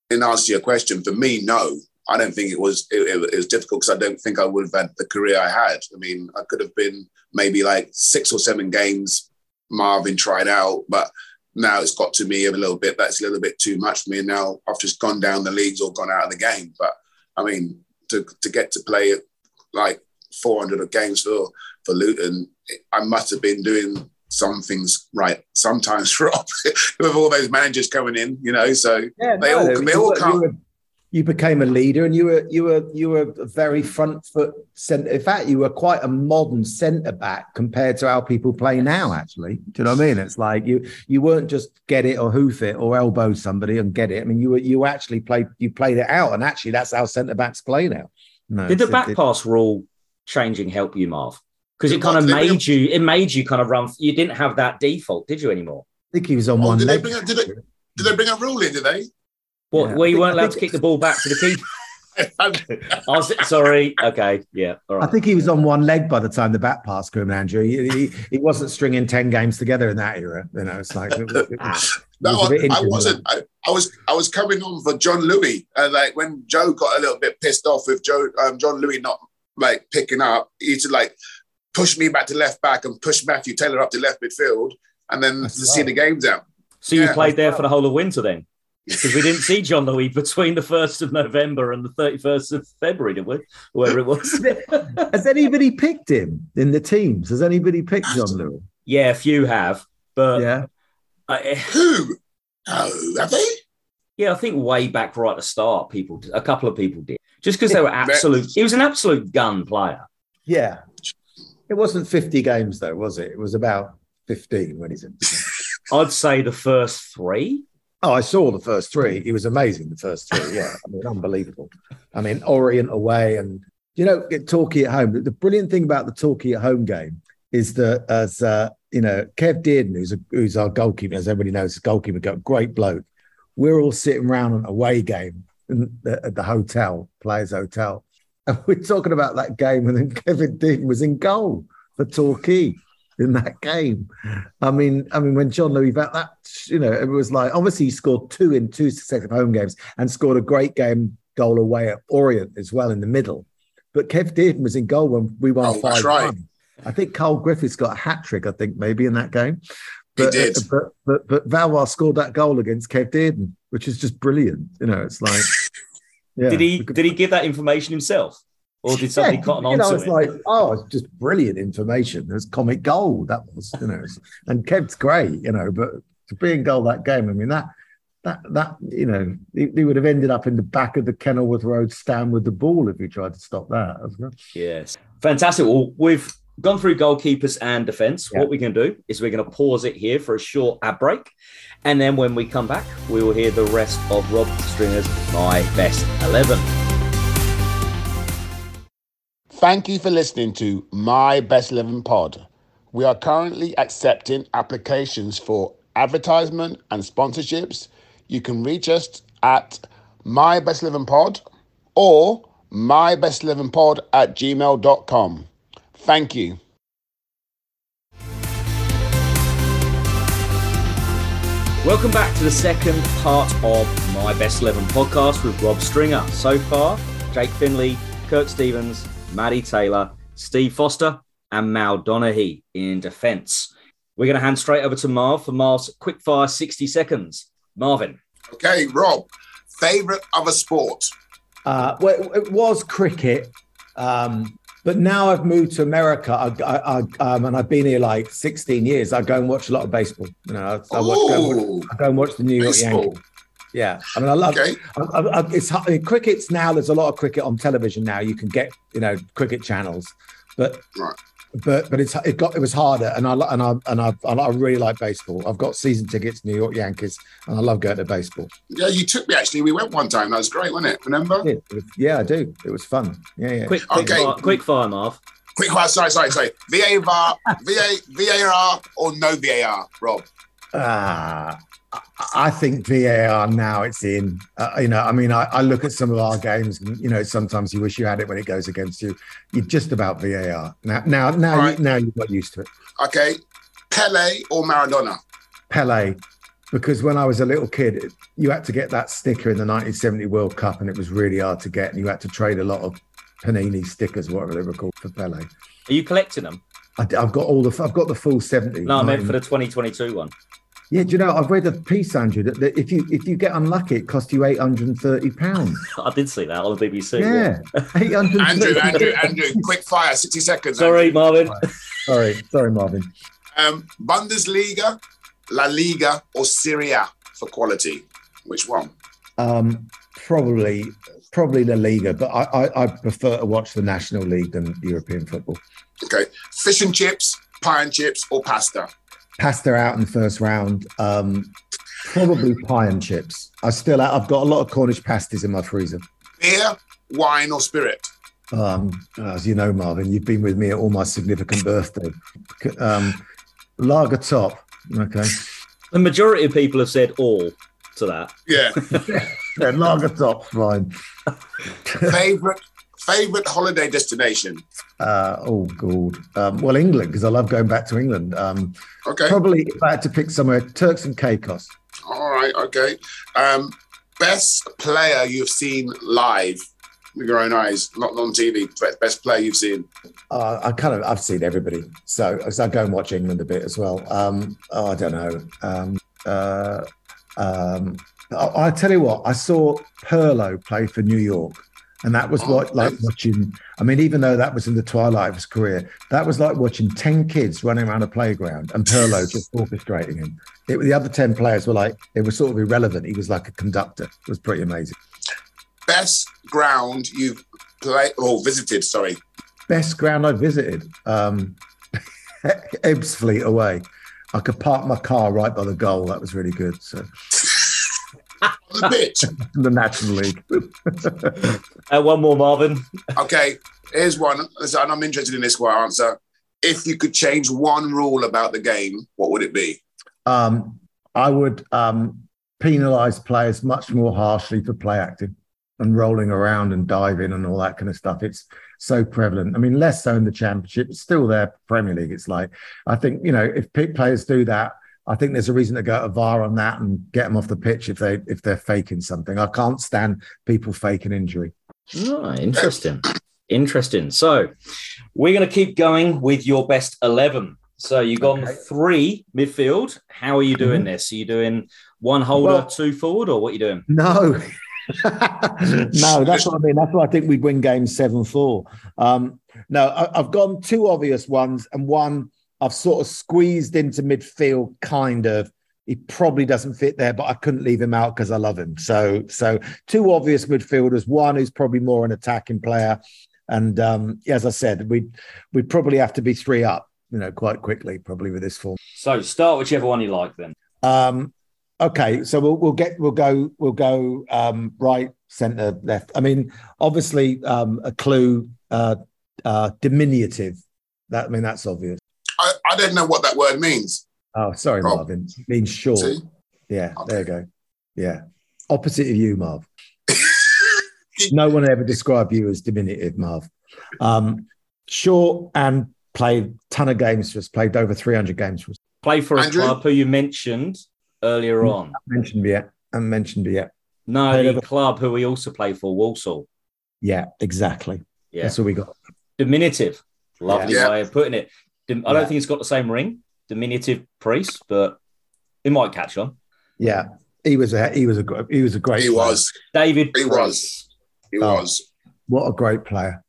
S2: in answer to your question, for me, no, I don't think it was it, it was difficult because I don't think I would have had the career I had. I mean, I could have been maybe like six or seven games Marvin tried out, but now it's got to me a little bit. That's a little bit too much for me. And now I've just gone down the leagues or gone out of the game. But I mean, to to get to play like 400 games for for Luton, I must have been doing some things right sometimes [LAUGHS] Rob with all those managers coming in, you know. So yeah, they no, all they all come.
S3: You, became a leader, and you were you were you were a very front foot centre. In fact, you were quite a modern centre back compared to how people play now. Actually, do you know what I mean? It's like you you weren't just get it or hoof it or elbow somebody and get it. I mean, you were you actually played you played it out, and actually that's how centre backs play now.
S1: No, Did the back it, pass rule changing help you, Marv? Because it kind of made you it made you kind of run you didn't have that default did you anymore
S3: i think he was on oh, one
S2: did
S3: leg.
S2: they, bring a, did, they, did they bring a rule in did they
S1: what yeah, where you weren't allowed to kick the ball back to the keeper [LAUGHS] I was sorry. Okay, yeah.
S3: All right. I think he was on one leg by the time the bat pass came, Andrew. He, he, he, wasn't stringing ten games together in that era. You know, it's like it was, it was,
S2: no, I, I, wasn't. I, I, was I was coming on for Jean-Louis, and like when Joe got a little bit pissed off with Joe um, Jean-Louis not like picking up, he's to like push me back to left back and push Matthew Taylor up to left midfield, and then That's to right. see the games out.
S1: So you yeah. played there for the whole of winter then? [LAUGHS] Because we didn't see Jean-Louis between the 1st of November and the 31st of February, did we? Whoever it was.
S3: Has anybody picked him in the teams? Has anybody picked Jean-Louis?
S1: Yeah, a few have. But
S3: yeah.
S2: I, eh, Who? Oh, have they?
S1: Yeah, I think way back right at the start, people, a couple of people did. Just because they were absolute, he was an absolute gun player.
S3: Yeah. It wasn't 50 games though, was it? It was about 15 when he's [LAUGHS] in.
S1: I'd say the first three.
S3: Oh, I saw the first three. He was amazing. The first three, yeah, I mean, unbelievable. I mean, Orient away, and you know, Torquay at home. The brilliant thing about the Torquay at home game is that as uh, you know, Kev Dearden, who's a, who's our goalkeeper, as everybody knows, goalkeeper, got great bloke. We're all sitting around an away game the, at the hotel, Players Hotel, and we're talking about that game, and then [LAUGHS] Kevin Dearden was in goal for Torquay in that game. I mean, I mean, when Jean-Louis that, that you know, it was like obviously he scored two in two successive home games and scored a great game goal away at Orient as well in the middle. But Kev Dearden was in goal when we won oh, five right. I think Carl Griffiths got a hat trick, I think, maybe in that game.
S2: But, he did. Uh,
S3: but, but, but Valois scored that goal against Kev Dearden, which is just brilliant. You know, it's like
S1: Yeah. Did he did he give that information himself? Or did somebody yeah, cotton on
S3: know,
S1: to
S3: it's
S1: it?
S3: like, oh, it's just brilliant information. There's comic gold. That was, you know, and Kev's great, you know, but to be in goal that game, I mean, that that that you know, he, he, would have ended up in the back of the Kenilworth Road stand with the ball if he tried to stop that.
S1: Yes, fantastic. Well, we've gone through goalkeepers and defence. Yeah. What we're going to do is we're going to pause it here for a short ad break. And then when we come back, we will hear the rest of Rob Stringer's My Best 11.
S2: Thank you for listening to My Best 11 pod. We are currently accepting applications for advertisement and sponsorships, you can reach us at My Best Living Pod or My Best Living Pod at gmail.com. Thank you.
S1: Welcome back to the second part of my Best 11 podcast with Rob Stringer. So far, Jake Findlay, Kirk Stephens, Matty Taylor, Steve Foster, and Mal Donaghy in defence. We're going to hand straight over to Marv for Marv's quickfire 60 seconds. Marvin.
S2: Okay, Rob, favourite other sport?
S3: Uh, well, it was cricket. Um, but now I've moved to America, I, I, I, um, and I've been here like 16 years. I go and watch a lot of baseball. You know, I, I, watch, go, and watch, I go and watch the New York baseball. Yankees. Yeah, I mean, I love okay. it's cricket's now. There's a lot of cricket on television now. You can get you know cricket channels, but right but but it's it got it was harder, and I and I and I, I really like baseball. I've got season tickets, New York Yankees, and I love going to baseball.
S2: Yeah, you took me actually. We went one time. That was great, wasn't it? Remember?
S3: Yeah, it was, yeah I do. It was fun. Yeah, yeah.
S1: Quick, quick okay. Fire, quick fire, Marv.
S2: Quick fire. Sorry, sorry, sorry. VAR, VA, VAR, or no VAR, Rob?
S3: Ah, I think VAR now it's in. Uh, you know, I mean, I, I, look at some of our games, and you know, sometimes you wish you had it when it goes against you. You're just about VAR now. Now, now, right. you, now you've got used to it.
S2: Okay, Pele or Maradona?
S3: Pele, because when I was a little kid, you had to get that sticker in the 1970 World Cup, and it was really hard to get, and you had to trade a lot of Panini stickers, whatever they were called, for Pele.
S1: Are you collecting them?
S3: I, have got all the. I've got the full 70.
S1: No, I meant for the 2022 one.
S3: Yeah, do you know? I've read a piece, Andrew, that, that if you if you get unlucky, it costs you eight hundred and thirty pounds.
S1: I did see that on the BBC.
S3: Yeah,
S2: eight hundred. [LAUGHS] Andrew, Andrew, Andrew, quick fire, sixty seconds.
S1: Sorry,
S2: Andrew.
S1: Marvin.
S3: sorry, sorry, Marvin.
S2: Um, Bundesliga, La Liga, or Serie A for quality? Which one?
S3: Um, probably, probably La Liga, but I, I, I prefer to watch the National League than European football.
S2: Okay, fish and chips, pie and chips, or pasta?
S3: Pasta out in the first round. Um, probably pie and chips. I still, I've got a lot of Cornish pasties in my freezer.
S2: Beer, wine, or spirit?
S3: Um, as you know, Marvin, you've been with me at all my significant birthday. Um, lager top. Okay.
S1: The majority of people have said all to that.
S2: Yeah. [LAUGHS]
S3: yeah lager top, fine.
S2: Favorite Favorite holiday destination?
S3: Uh, oh, God. Um, well, England, because I love going back to England. Um,
S2: okay.
S3: Probably if I had to pick somewhere, Turks and Caicos.
S2: All right. Okay. Um, best player you've seen live with your own eyes, not on TV. Best player you've seen?
S3: Uh, I kind of I've seen everybody, so, so I go and watch England a bit as well. Um, oh, I don't know. Um, uh, um, I, I tell you what, I saw Pirlo play for New York and that was oh, what like watching. I mean, even though that was in the twilight of his career, that was like watching ten kids running around a playground and Pirlo [LAUGHS] just orchestrating him. It, the other ten players were like they were sort of irrelevant. He was like a conductor. It was pretty amazing.
S2: Best ground you've played or visited? Sorry.
S3: Best ground I visited. Um, [LAUGHS] Ebbsfleet away. I could park my car right by the goal. That was really good. So
S2: the pitch. [LAUGHS]
S3: the National League. [LAUGHS]
S1: uh, one more, Marvin.
S2: Okay, here's one. And I'm interested in this one answer. If you could change one rule about the game, what would it be?
S3: Um, I would um, penalise players much more harshly for play acting and rolling around and diving and all that kind of stuff. It's so prevalent. I mean, less so in the championship, but still there, Premier League. It's like, I think, you know, if players do that, I think there's a reason to go to VAR on that and get them off the pitch if they if they're faking something. I can't stand people faking injury.
S1: Oh, interesting. interesting. So we're going to keep going with your best eleven. So you've got okay. three midfield. How are you doing mm-hmm. this? Are you doing one holder, well, two forward, or what are you doing?
S3: No. [LAUGHS] no, that's what I mean. That's why I think we'd win game seven four. Um, no, I, I've gone two obvious ones and one I've sort of squeezed into midfield, kind of. He probably doesn't fit there, but I couldn't leave him out because I love him. So, so two obvious midfielders. One who's probably more an attacking player, and um, as I said, we we'd probably have to be three up, you know, quite quickly, probably with this form.
S1: So, start whichever one you like, then.
S3: Um, okay, so we'll we'll get we'll go we'll go um, right, centre, left. I mean, obviously, um, a clue uh, uh, diminutive. That I mean, that's obvious.
S2: I, I don't know what that word means.
S3: Oh, sorry,
S2: Rob.
S3: Marvin. It means short.
S2: See?
S3: Yeah,
S2: Okay.
S3: there you go. Yeah. Opposite of you, Marv. [LAUGHS] no one ever described you as diminutive, Marv. Um, short and played ton of games for us, played over 300 games for us.
S1: Play for a
S2: Andrew?
S1: club who you mentioned earlier on.
S3: I Mentioned yet. I mentioned yet.
S1: No,
S3: Played
S1: the
S3: over-
S1: club who we also play for, Walsall.
S3: Yeah, exactly.
S1: Yeah.
S3: That's what we got.
S1: Diminutive. Lovely
S2: Yeah.
S1: way of putting it. Dim- I don't
S3: Yeah.
S1: think it's got the same ring, diminutive Preece, but it might catch on.
S3: Yeah. He was a he was a he was a great
S2: He
S3: player.
S2: was.
S1: David
S2: He
S1: Preece.
S2: was. He
S3: Oh.
S2: was.
S3: What a great player.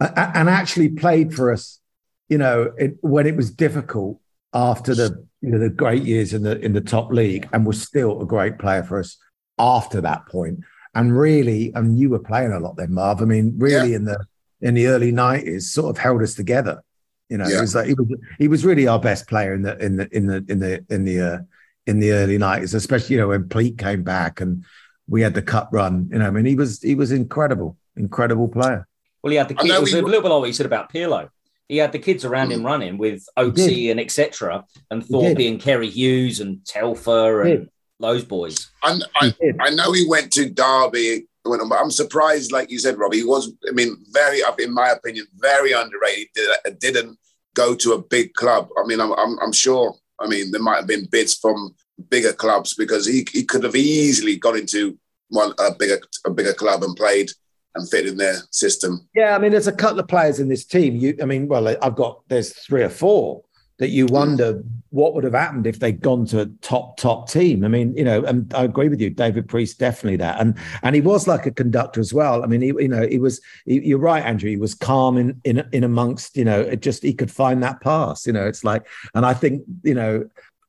S3: A- a- And actually played for us, you know, it, when it was difficult after the you know the great years in the in the top league and was still a great player for us after that point. And really, and you were playing a lot then, Marv. I mean, really in the in the early nineties, sort of held us together. You know,
S2: Yeah.
S3: it was like he was he was really our best player in the in the in the in the in the uh, in the early nineties, especially you know when Pleat came back and we had the cup run. You know, I mean, he was he was incredible, incredible player.
S1: Well, he had the kids. It was
S2: we-
S1: a little bit like what you said about Pirlo. He had the kids around him running with Oaksy and etc. And Thorpe and Ceri Hughes and Telfer and those boys.
S2: And I, I know he went to Derby, went on, but I'm surprised, like you said, Robbie. He was, I mean, very, in my opinion, very underrated. Did- uh, Didn't go to a big club. I mean, I'm, I'm, I'm sure. I mean, there might have been bids from bigger clubs because he, he could have easily got into one a bigger a bigger club and played and fit in their system.
S3: Yeah, I mean, there's a couple of players in this team. You, I mean, well, I've got there's three or four that you wonder what would have happened if they'd gone to a top top team. I mean, you know, and I agree with you, David Preece, definitely that, and and he was like a conductor as well. I mean, he, you know, he was. He, you're right, Andrew. He was calm in in in amongst. You know, it just he could find that pass. You know, it's like, and I think you know.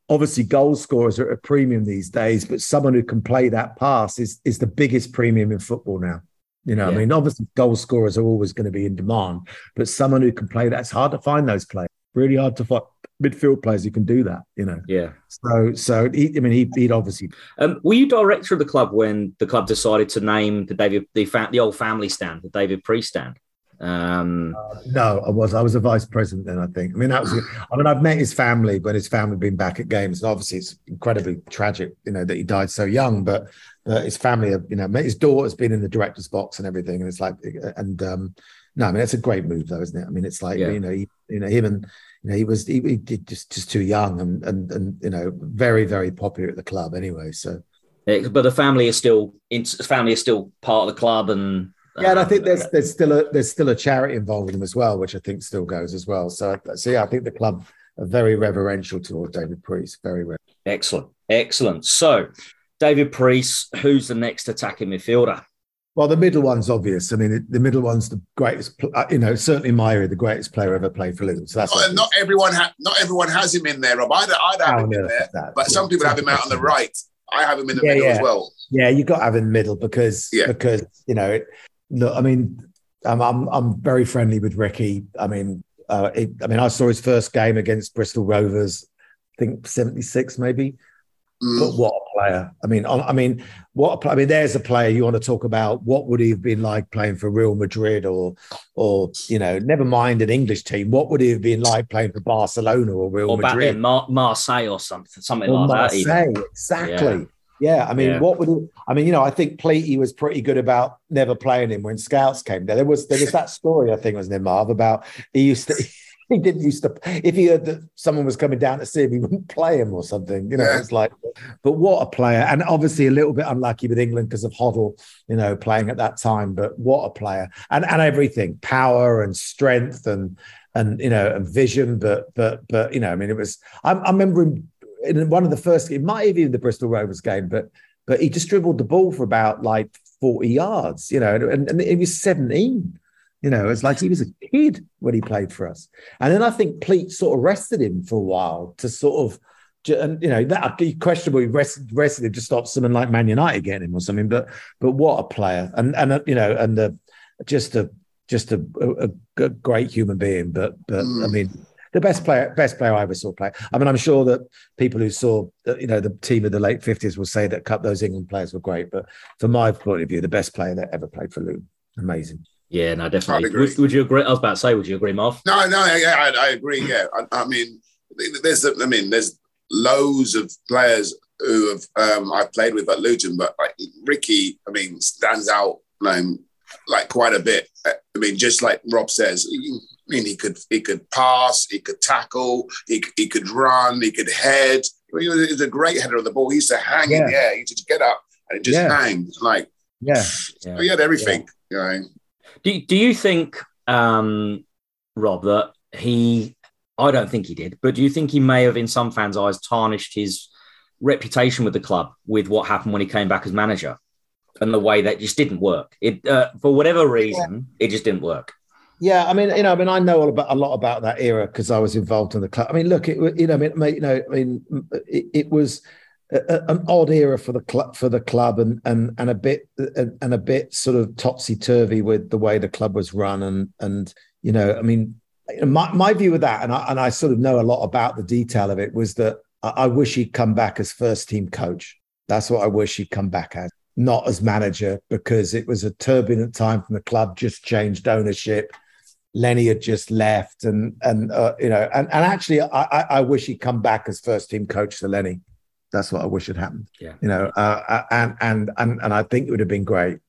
S3: Obviously, goal scorers are at a premium these days, but someone who can play that pass is is the biggest premium in football now. You know,
S1: Yeah.
S3: I mean, obviously, goal scorers are always going to be in demand, but someone who can play that's hard to find those players. Really hard to find midfield players who can do that. You know,
S1: Yeah.
S3: so so he, I mean, he, he'd obviously
S1: Um, were you director of the club when the club decided to name the David the, fa- the old family stand, the David Preece stand? Um,
S3: no, I was I was a vice president then. I think. I mean, that was. I mean, I've met his family when his family been back at games. And obviously, it's incredibly tragic, you know, that he died so young. But uh, his family, have, you know, his daughter's been in the director's box and everything, and it's like, and um, no, I mean, it's a great move though, isn't it? I mean, it's like
S1: Yeah.
S3: you know, he, you know, him and you know, he was he, he did just just too young and and and you know, very very popular at the club anyway. So.
S1: it- but the family is still in, family is still part of the club, and
S3: Yeah, and I
S1: um,
S3: think there's there's still a there's still a charity involved with them as well, which I think still goes as well. So so yeah, I think the club are very reverential toward David Preece. Very re-
S1: excellent, excellent. So, David Preece, who's the next attacking midfielder?
S3: Well. The middle one's obvious. I mean, the- the middle one's the greatest. uh, You know, certainly in my area, the greatest player ever played for Luton. So that's
S2: Not, not everyone, ha- not everyone has him in there, Rob. I'd, I'd have
S3: How
S2: him in there,
S3: that?
S2: but some people have him out on the right. I have him in the
S3: Yeah,
S2: middle
S3: yeah.
S2: as well.
S3: Yeah, you got to have him in the middle because
S2: Yeah.
S3: because you know, it, look, I mean, I'm I'm, I'm very friendly with Ricky. I mean, uh, it, I mean, I saw his first game against Bristol Rovers. I think '76 maybe.
S2: Mm.
S3: But what a player! I mean, I I mean, what a! I mean, there's a player you want to talk about. What would he have been like playing for Real Madrid or, or you know, never mind an English team. What would he have been like playing for Barcelona or Real
S1: Or
S3: Madrid?
S1: Mar- Marseille or something, something
S3: Or
S1: like that. even.
S3: Marseille, exactly. Yeah. I mean,
S1: Yeah.
S3: what would he, I mean? You know, I think Pleaty was pretty good about never playing him when scouts came there. There was there was that story I think was in Marv about he used to. [LAUGHS] He didn't used to. If he heard that someone was coming down to see him, he wouldn't play him or something. You know,
S2: Yeah.
S3: it's like. But what a player, and obviously a little bit unlucky with England because of Hoddle, you know, playing at that time. But what a player, and and everything, power and strength and and you know and vision. But but but you know, I mean, it was. I, I remember him in one of the first. It might have been the Bristol Rovers game, but but he just dribbled the ball for about like forty yards. You know, and, and he was seventeen. You know, it's like he was a kid when he played for us. And then I think Pleat sort of rested him for a while to sort of, and you know, that questionable. He rested, rested him to stop someone like Man United getting him or something. But but what a player, and and uh, you know, and the just a just a, a, a great human being. But but I
S2: Mm.
S3: mean, the best player, best player I ever saw play. I mean, I'm sure that people who saw, uh, you know, the team of the late fifties will say that cup those England players were great. But from my point of view, the best player that ever played for Luton, amazing.
S1: Yeah, no, definitely.
S2: I'd agree.
S1: Would, would you agree? I was about to say, would you agree, Marv?
S2: No, no, yeah, I, I agree. Yeah, I, I mean, there's, I mean, there's loads of players who have um, I've played with at Luton, but like Ricky, I mean, stands out um, like quite a bit. I mean, just like Rob says, I mean, he could he could pass, he could tackle, he, he could run, he could head. He was, he was a great header of the ball. He used to hang
S3: Yeah.
S2: in the air. He used to get up and it just
S3: Yeah.
S2: hang. Like
S3: Yeah.
S1: Yeah.
S2: he had everything. You know?
S1: Do, do you think, um, Rob, that he, I don't think he did, but do you think he may have, in some fans' eyes, tarnished his reputation with the club with what happened when he came back as manager and the way that just didn't work? It, uh, for whatever reason, it just didn't work.
S3: Yeah, I mean, you know, I mean, I know all about a lot about that era because I was involved in the club. I mean, look, it, you know, I mean, you know, I mean, it, it was an odd era for the club, for the club, and and and a bit and a bit sort of topsy turvy with the way the club was run, and and you know, I mean, my my view of that, and I and I sort of know a lot about the detail of it, was that I, I wish he'd come back as first team coach. That's what I wish he'd come back as, not as manager, because it was a turbulent time from the club, just changed ownership. Lenny had just left, and and uh, you know, and and actually, I I wish he'd come back as first team coach to Lenny. That's what I wish had happened.
S1: Yeah.
S3: you know, uh, uh, and and and and I think it would have been great,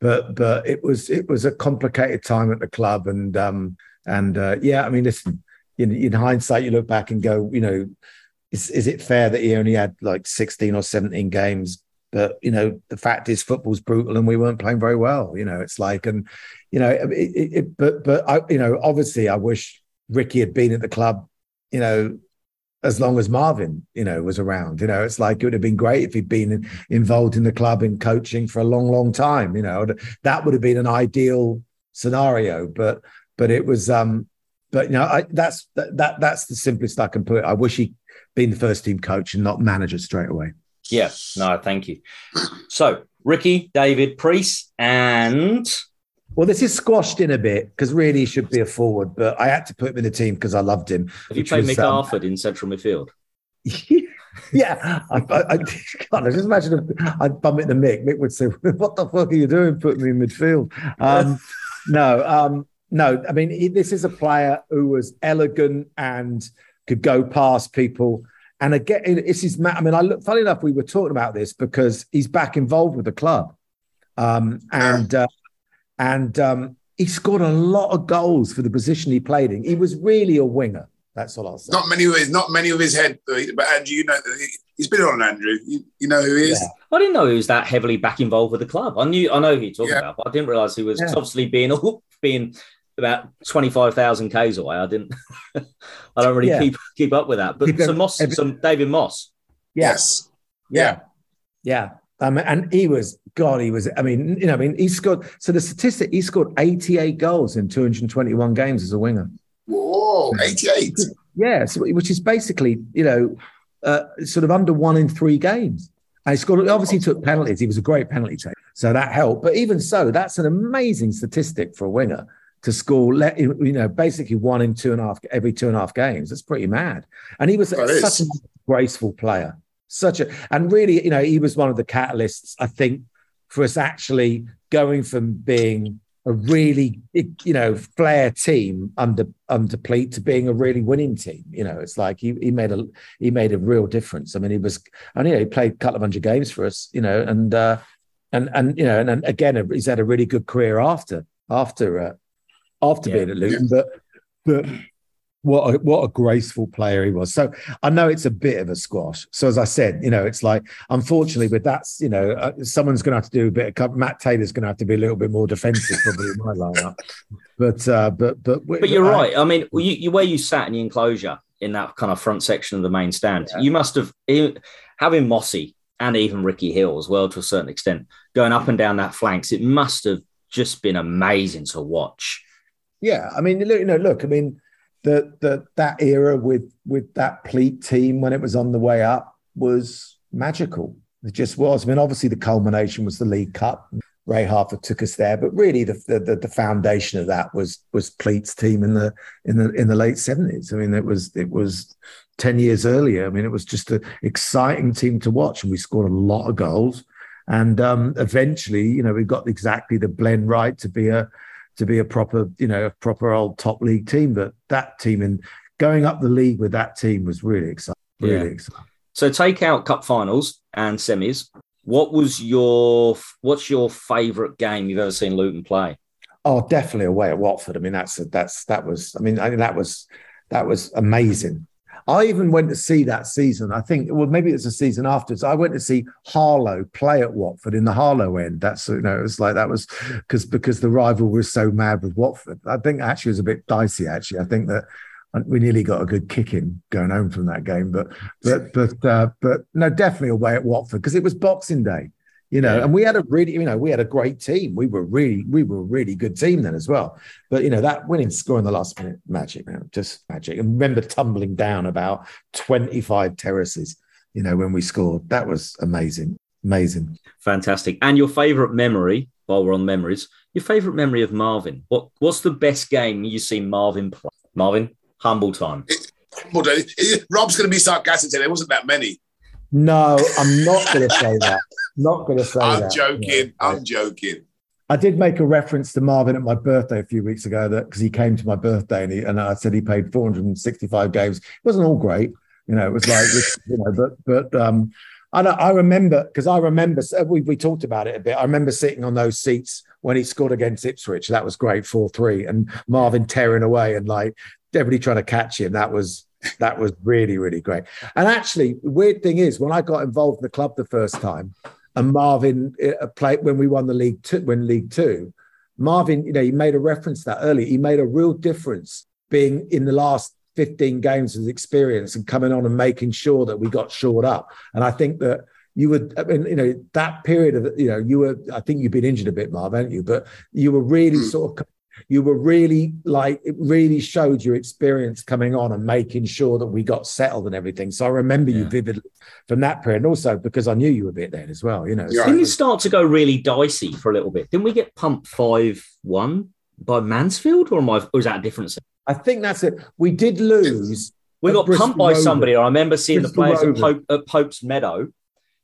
S3: but but it was it was a complicated time at the club, and um and uh, yeah, I mean, listen, in, in hindsight, you look back and go, you know, is is it fair that he only had like sixteen or seventeen games? But you know, the fact is, football's brutal, and we weren't playing very well. You know, it's like, and you know, it, it, it, but but I, you know, obviously, I wish Ricky had been at the club. You know, as long as Marvin, you know, was around. You know, it's like it would have been great if he'd been involved in the club and coaching for a long, long time. You know, that would have been an ideal scenario. But but it was, um, but you know, I, that's that, that that's the simplest I can put it. I wish he'd been the first team coach and not manager straight away.
S1: Yeah, no, thank you. So, Ricky, David, Preece, and
S3: Well, this is squashed in a bit because really he should be a forward, but I had to put him in the team because I loved him.
S1: have you played
S3: was,
S1: Mick
S3: um,
S1: Harford in central midfield? [LAUGHS]
S3: yeah, I, I, I God, I just imagine if I'd bump into Mick. Mick would say, [LAUGHS] "What the fuck are you doing, putting me in midfield?" Um, [LAUGHS] no, um, no. I mean, he, this is a player who was elegant and could go past people. And again, it's his. ma- I mean, I look. Funny enough, we were talking about this because he's back involved with the club, um, and uh, and um, he scored a lot of goals for the position he played in. He was really a winger. That's all I'll say.
S2: Not many of his, not many of his head, but Andrew, you know, he's been on Andrew. You, you know who he is.
S3: Yeah.
S1: I didn't know he was that heavily back involved with the club. I knew, I know who you're talking
S2: Yeah.
S1: about, but I didn't realize he was
S3: Yeah.
S1: obviously being being about twenty five thousand k's away. I didn't. [LAUGHS] I don't really
S3: Yeah.
S1: keep keep up with that. But some Moss,
S3: every-
S1: some David Moss.
S3: Yeah.
S2: Yes.
S3: Yeah. Yeah. Um, and he was, God, he was, I mean, you know, I mean, he scored, so the statistic, he scored 88 goals in 221 games as a winger.
S2: Whoa, 88.
S3: Yeah. So, which is basically, you know, uh, sort of under one in three games. And he scored, obviously, he took penalties. He was a great penalty taker. So that helped. But even so, that's an amazing statistic for a winger to score, let- you know, basically one in two and a half, every two and a half games. That's pretty mad. And he was
S2: That is.
S3: such a graceful player. Such a, and really, you know, he was one of the catalysts, I think, for us actually going from being a really, you know, flair team under under Pleat to being a really winning team. You know, it's like he he made a he made a real difference. I mean, he was, and you know, he played a couple of hundred games for us. You know, and uh, and and you know, and, and again, he's had a really good career after after uh, after
S1: Yeah.
S3: being at Luton, but but what a, what a graceful player he was. So I know it's a bit of a squash. So as I said, you know, it's like unfortunately, but that's you know, uh, someone's going to have to do a bit of. Matt Taylor's going to have to be a little bit more defensive probably in my [LAUGHS] lineup. But uh, but but
S1: But you're
S3: I-
S1: right. I mean, you, you where you sat in the enclosure in that kind of front section of the main stand, you must have having Mossy and even Ricky Hill as well to a certain extent going up and down that flanks. It must have just been amazing to watch.
S3: Yeah, I mean, look, you know, look, I mean, the the that era with with that Pleat team when it was on the way up was magical. It just was. I mean, obviously the culmination was the League Cup. Ray Harford took us there, but really the the, the foundation of that was was Pleat's team in the in the in the late seventies. I mean, it was it was ten years earlier. I mean, it was just an exciting team to watch, and we scored a lot of goals. And um, eventually, you know, we got exactly the blend right to be a to be a proper, you know, a proper old top league team. But that team and going up the league with that team was really exciting. Really
S1: Yeah.
S3: exciting.
S1: So take out cup finals and semis. What was your what's your favourite game you've ever seen Luton play?
S3: Oh, definitely away at Watford. I mean, that's that's that was. I mean, I mean that was that was amazing. I even went to see that season. I think, well, maybe it was a season afterwards. I went to see Harlow play at Watford in the Harlow end. That's you know, it was like that was because because the rival was so mad with Watford. I think actually it was a bit dicey. Actually, I think that we nearly got a good kicking going home from that game. But but but uh, but no, definitely away at Watford because it was Boxing Day you know, yeah. and we had a really, you know, we had a great team. We were really, we were a really good team then as well. But you know, that winning score in the last minute, magic, man, just magic. And remember tumbling down about 25 terraces, you know, when we scored. That was amazing. Amazing.
S1: Fantastic. And your favorite memory, while we're on memories, your favorite memory of Marvin. What what's the best game you've seen Marvin play? Marvin, humble time.
S2: Rob's gonna be sarcastic today. There wasn't that many.
S3: No, I'm not going to say that. Not going to say that.
S2: I'm
S3: that.
S2: Joking. I'm joking.
S3: I did make a reference to Marvin at my birthday a few weeks ago that because he came to my birthday and, he, and I said he played 465 games. It wasn't all great, you know. It was like you [LAUGHS] know, but but um, I I remember because I remember we we talked about it a bit. I remember sitting on those seats when he scored against Ipswich. That was great, four three, and Marvin tearing away and like everybody trying to catch him. That was that was really, really great. And actually, weird thing is, when I got involved in the club the first time, and Marvin uh, played when we won the league two, when League Two, Marvin, you know, he made a reference to that earlier. He made a real difference being in the last 15 games of experience and coming on and making sure that we got shored up. And I think that you would, I mean, you know, that period of, you know, you were, I think you've been injured a bit, Marv, haven't you? But you were really mm. sort of you were really like it really showed your experience coming on and making sure that we got settled and everything. So I remember yeah. you vividly from that period, and also because I knew you a bit then as well. You know,
S1: yeah. didn't you start to go really dicey for a little bit? Didn't we get pumped five one by Mansfield, or am I? Or was that a different?
S3: I think that's it. We did lose.
S1: We got Bristol pumped by Rovers. somebody. I remember seeing Bristol the players at, Pope, at Pope's Meadow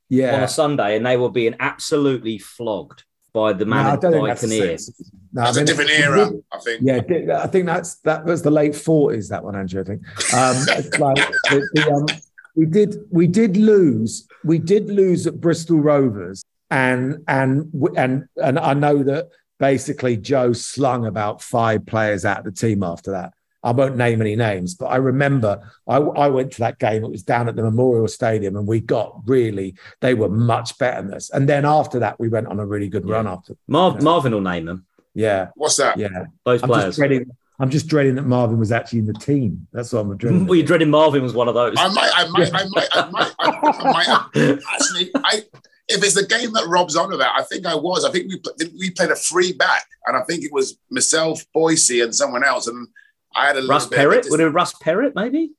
S1: yeah. on a Sunday, and they were being absolutely flogged by the man no, Buccaneers.
S2: No, that's I mean, a different era, I think.
S3: Yeah, I think that's that was the late forties. That one, Andrew. I think. Um, [LAUGHS] like the, the, um, we did we did lose we did lose at Bristol Rovers, and and and and I know that basically Joe slung about five players out of the team after that. I won't name any names, but I remember I, I, went to that game. It was down at the Memorial Stadium, and we got really, they were much better than us. And then after that, we went on a really good yeah. run after.
S1: Mar- you know. Marvin will name them.
S3: Yeah.
S2: What's that?
S3: Yeah.
S1: Those
S3: I'm
S1: players.
S3: Just dreading, I'm just dreading that Marvin was actually in the team. That's what I'm dreading. [LAUGHS]
S1: well, you're dreading Marvin was one of those.
S2: I might, I might, I might, I might, I, I might [LAUGHS] actually, I, if it's the game that Rob's on about, I think I was. I think we we played a free back, and I think it was myself, Boyce, and someone else, and I had a
S1: Russ Perrett. Would it Russ Perrett maybe?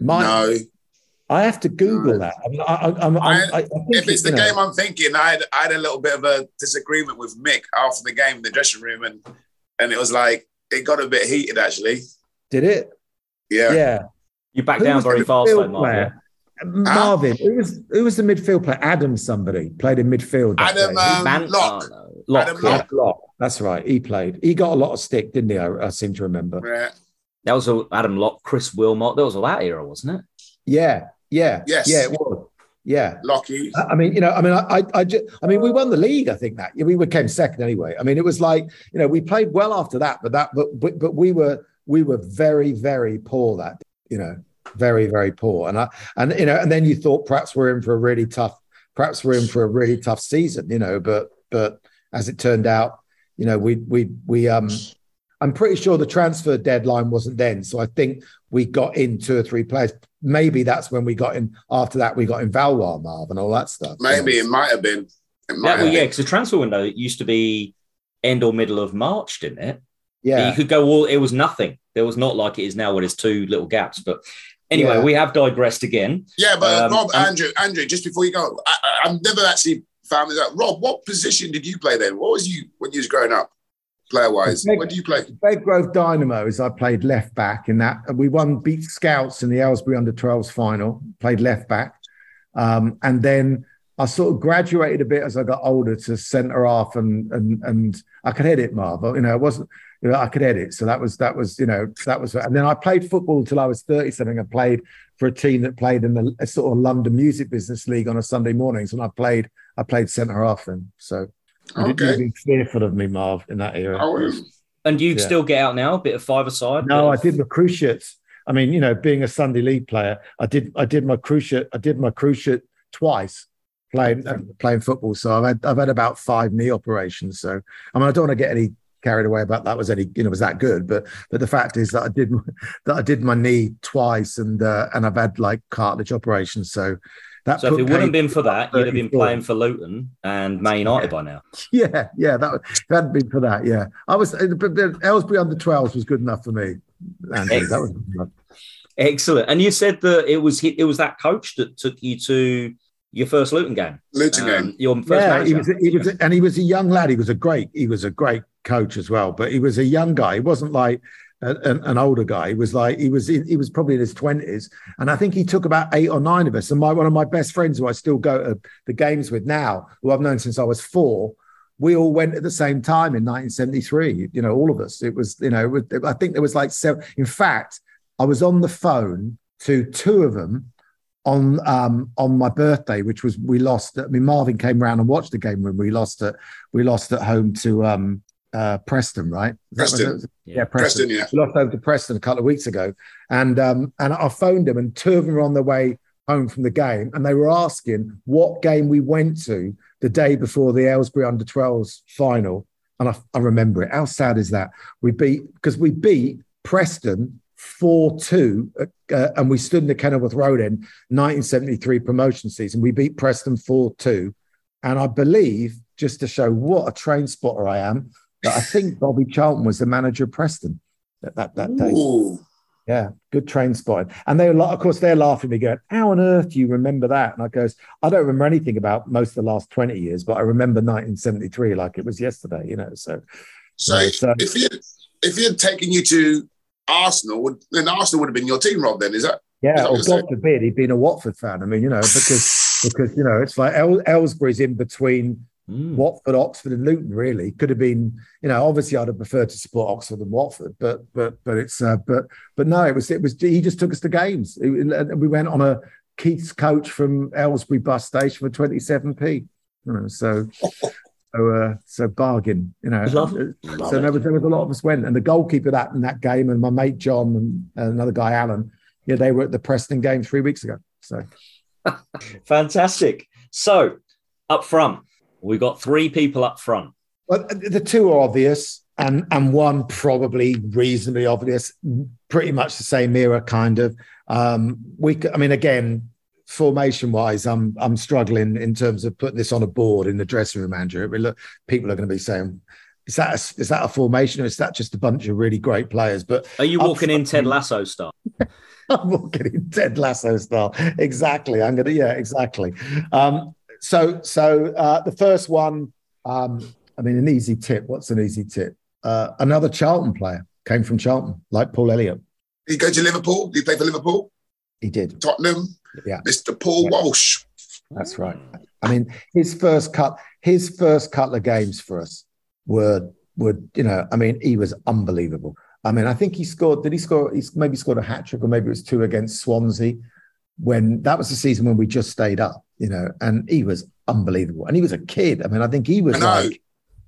S2: My, no.
S3: I have to Google no. that. I mean, I, I, I,
S2: if it's the know. game I'm thinking, I had, I had a little bit of a disagreement with Mick after the game in the dressing room, and and it was like it got a bit heated actually.
S3: Did it?
S2: Yeah.
S3: Yeah.
S1: You back down very fast, though, Marvin.
S3: Marvin, who was who was the midfield player? Adam, somebody played in midfield.
S2: Adam um, Man- Locke.
S1: Oh, no. Locke.
S2: Adam Locke.
S3: Locke. That's right. He played. He got a lot of stick, didn't he? I, I seem to remember.
S2: Yeah.
S1: That was Adam Locke, Chris Willmott. That was all that era, wasn't it?
S3: Yeah. Yeah.
S2: Yes.
S3: Yeah, it was. Yeah,
S2: Lockie.
S3: I mean, you know, I mean, I, I, just, I mean, we won the league. I think that we came second anyway. I mean, it was like, you know, we played well after that, but that, but, but, but we were, we were very, very poor that, you know, very, very poor. And I, and you know, and then you thought perhaps we're in for a really tough, perhaps we're in for a really tough season, you know, but, but as it turned out, you know, we, we, we, um, I'm pretty sure the transfer deadline wasn't then. So I think we got in two or three players. Maybe that's when we got in. After that, we got in Valois, Marv, and all that stuff.
S2: Maybe yeah. it might have been.
S1: Might yeah, well, yeah, because the transfer window used to be end or middle of March, didn't it?
S3: Yeah,
S1: you could go all. It was nothing. There was not like it is now, where there's two little gaps. But anyway, yeah. we have digressed again.
S2: Yeah, but um, Rob, Andrew, Andrew, just before you go, I, have never actually found this out. Rob, what position did you play then? What was you when you was growing up? Player wise? Where do you play?
S3: Bedgrove Dynamos. I played left back in that. We won, beat Scouts in the Aylesbury under 12s final, played left back. Um, and then I sort of graduated a bit as I got older to centre half and, and, and I could hit it, Marv. You know, it wasn't, you know, I could edit. So that was that was you know that was and then I played football until I was thirty something. I played for a team that played in the sort of London Music Business League on a Sunday mornings, and I played I played centre half then. So
S2: Okay.
S3: didn't be fearful of me, Marv, in that era.
S2: Oh,
S1: And you
S3: Yeah.
S1: still get out now, a bit of five aside.
S3: No, I did my cruciates. I mean, you know, being a Sunday league player, I did I did my cruciate. I did my cruciate twice playing uh, playing football. So I've had I've had about five knee operations. So I mean, I don't want to get any carried away about that was any you know was that good, but but the fact is that I did [LAUGHS] that I did my knee twice and uh, and I've had like cartilage operations. So that
S1: So if
S3: put
S1: it wouldn't have been for that, you'd have been playing for Luton and Man United by now. [LAUGHS]
S3: yeah yeah that if it hadn't been for that yeah I was uh, but the Aylesbury under 12s was good enough for me. Andrew, that was.
S1: Excellent. And you said that it was it was that coach that took you to your first Luton game.
S2: Luton
S1: Um,
S2: game.
S1: Your first
S3: yeah, he was, he was, and he was a young lad. He was a great, he was a great coach as well. But he was a young guy. He wasn't like a, an, an older guy. He was like he was, in, he was probably in his twenties, and I think he took about eight or nine of us. And my one of my best friends, who I still go to the games with now, who I've known since I was four. We all went at the same time in 1973. You know, all of us. It was, you know, was, I think there was like seven. In fact, I was on the phone to two of them on um on my birthday, which was we lost. I mean, Marvin came round and watched the game when we lost at we lost at home to um uh Preston, right? Is that what
S2: Preston.
S3: was?
S1: Yeah.
S3: Yeah, Preston.
S2: Preston, yeah.
S3: We lost over to Preston a couple of weeks ago, and um and I phoned them, and two of them were on their way home from the game, and they were asking what game we went to the day before the Aylesbury under 12s final, and I, I remember it. How sad is that? We beat because we beat Preston. 4 2, uh, and we stood in the Kenilworth Road in 1973 promotion season. We beat Preston 4 2. And I believe, just to show what a train spotter I am, that I think Bobby Charlton was the manager of Preston at that, that day.
S2: Ooh.
S3: Yeah, good train spotting. And they were, like, of course, they're laughing at me, going, How on earth do you remember that? And I goes, I don't remember anything about most of the last 20 years, but I remember 1973 like it was yesterday, you know. So,
S2: So,
S3: Yeah, so-
S2: if he had, if he had taken you to Arsenal, then Arsenal would have been your team, Rob. Then is that?
S3: yeah, or
S2: what you're saying?
S3: God forbid he'd been a Watford fan. I mean, you know, because, because you know, it's like El- Aylesbury's in between
S1: Mm.
S3: Watford, Oxford, and Luton. Really, could have been. You know, obviously, I'd have preferred to support Oxford and Watford, but but but it's uh, but but no, it was it was. He just took us to games. We went on a Keith's coach from Aylesbury bus station for twenty seven p. So [LAUGHS] so uh, so bargain. You know,
S1: Love. Love
S3: so there was, there was a lot of us went, and the goalkeeper that in that game, and my mate John and, and another guy Alan. Yeah, they were at the Preston game three weeks ago. So [LAUGHS]
S1: Fantastic. So up front, we've got three people up front.
S3: Well, the two are obvious, and and one probably reasonably obvious. Pretty much the same era, kind of. Um, we, I mean, again, formation wise, I'm I'm struggling in terms of putting this on a board in the dressing room, Andrew. Look, people are going to be saying, "Is that a, is that a formation, or is that just a bunch of really great players?" But
S1: Are you walking in Ted Lasso style? [LAUGHS]
S3: I'm walking in Ted Lasso style. Exactly. I'm gonna. Yeah. Exactly. Um, so so uh, the first one. Um, I mean, an easy tip. What's an easy tip? Uh, another Charlton player came from Charlton, like Paul Elliott.
S2: Did you go to Liverpool? Did you play for Liverpool?
S3: He did.
S2: Tottenham?
S3: Yeah.
S2: Mr. Paul
S3: Yeah.
S2: Walsh.
S3: That's right. I mean, his first cut, his first couple of games for us were were you know, I mean, he was unbelievable. I mean, I think he scored. Did he score? He maybe scored a hat trick, or maybe it was two against Swansea. When that was the season when we just stayed up, you know, and he was unbelievable. And he was a kid. I mean, I think he was like,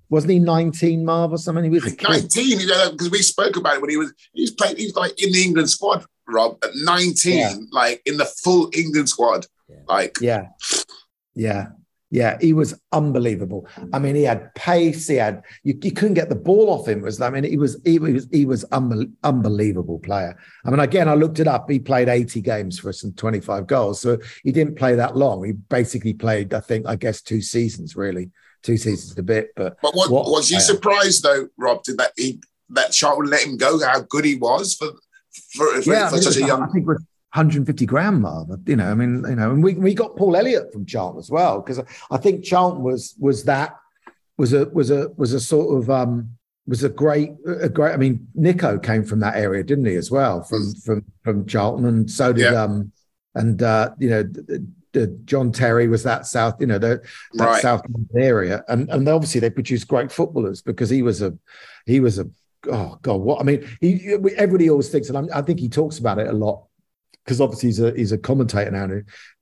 S3: wasn't he 19, Marv, or something? He was a kid.
S2: 19, you know, because we spoke about it when he was, he's played, he's like in the England squad, Rob, at 19,
S3: Yeah.
S2: like in the full England squad.
S1: Yeah.
S2: Like,
S3: Yeah. Yeah. Yeah. He was unbelievable. I mean, he had pace. He had, you, you couldn't get the ball off him. Was I mean, he was, he was, he was unbel- unbelievable player. I mean, again, I looked it up. He played 80 games for us and 25 goals. So he didn't play that long. He basically played, I think, I guess, two seasons, really. Two seasons a bit. But
S2: but what,
S3: What
S2: was you surprised though, Rob, did that he that Charlton let him go? How good he was for for, for,
S3: yeah,
S2: for such a
S3: was- I
S2: young.
S3: think 150 grand. You know, I mean, you know, and we, we got Paul Elliott from Charlton as well because I think Charlton was was that was a was a was a sort of um was a great a great. I mean, Nico came from that area, didn't he, as well from from from Charlton, and so did
S2: Yeah.
S3: um and uh you know. The, the John Terry was that south, you know, the, that
S2: Right.
S3: South area, and and obviously they produced great footballers because he was a he was a oh god, what I mean, he everybody always thinks, and I'm, i think he talks about it a lot because obviously he's a he's a commentator now.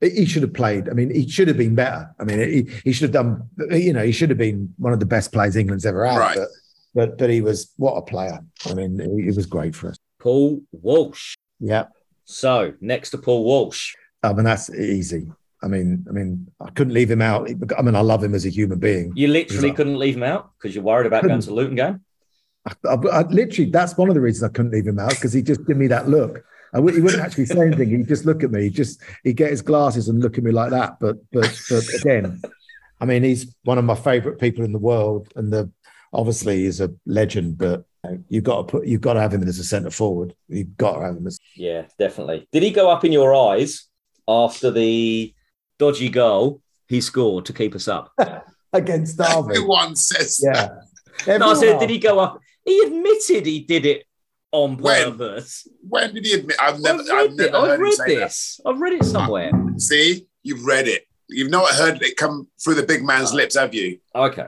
S3: He should have played. I mean, he should have been better. I mean, he, he should have done. You know, he should have been one of the best players England's ever had.
S2: Right.
S3: But, but but he was what a player. I mean, he, he was great for us.
S1: Paul Walsh.
S3: Yeah.
S1: So next to Paul Walsh.
S3: I mean, that's easy. I mean, I mean, I couldn't leave him out. I mean, I love him as a human being.
S1: You literally couldn't leave him out because you're worried about going to Luton game.
S3: I, I, I, literally, that's one of the reasons I couldn't leave him out because he just gave me that look. I w- he wouldn't actually say anything. He'd just look at me. He'd just he'd get his glasses and look at me like that. But but but again, I mean, he's one of my favourite people in the world, and the obviously he's a legend. But you've got to put you've got to have him as a centre forward. You've got to have him as
S1: yeah, definitely. Did he go up in your eyes after the dodgy goal he scored to keep us up [LAUGHS]
S3: against Derby?
S2: Everyone says
S3: yeah.
S1: Everyone no, I said, did he go up? He admitted he did it on purpose.
S2: When, when did he admit? I've never, I've, I've never
S1: I've
S2: heard
S1: read
S2: this.
S1: That. I've read it somewhere.
S2: See, you've read it. You've not heard it come through the big man's lips, have you?
S1: Okay.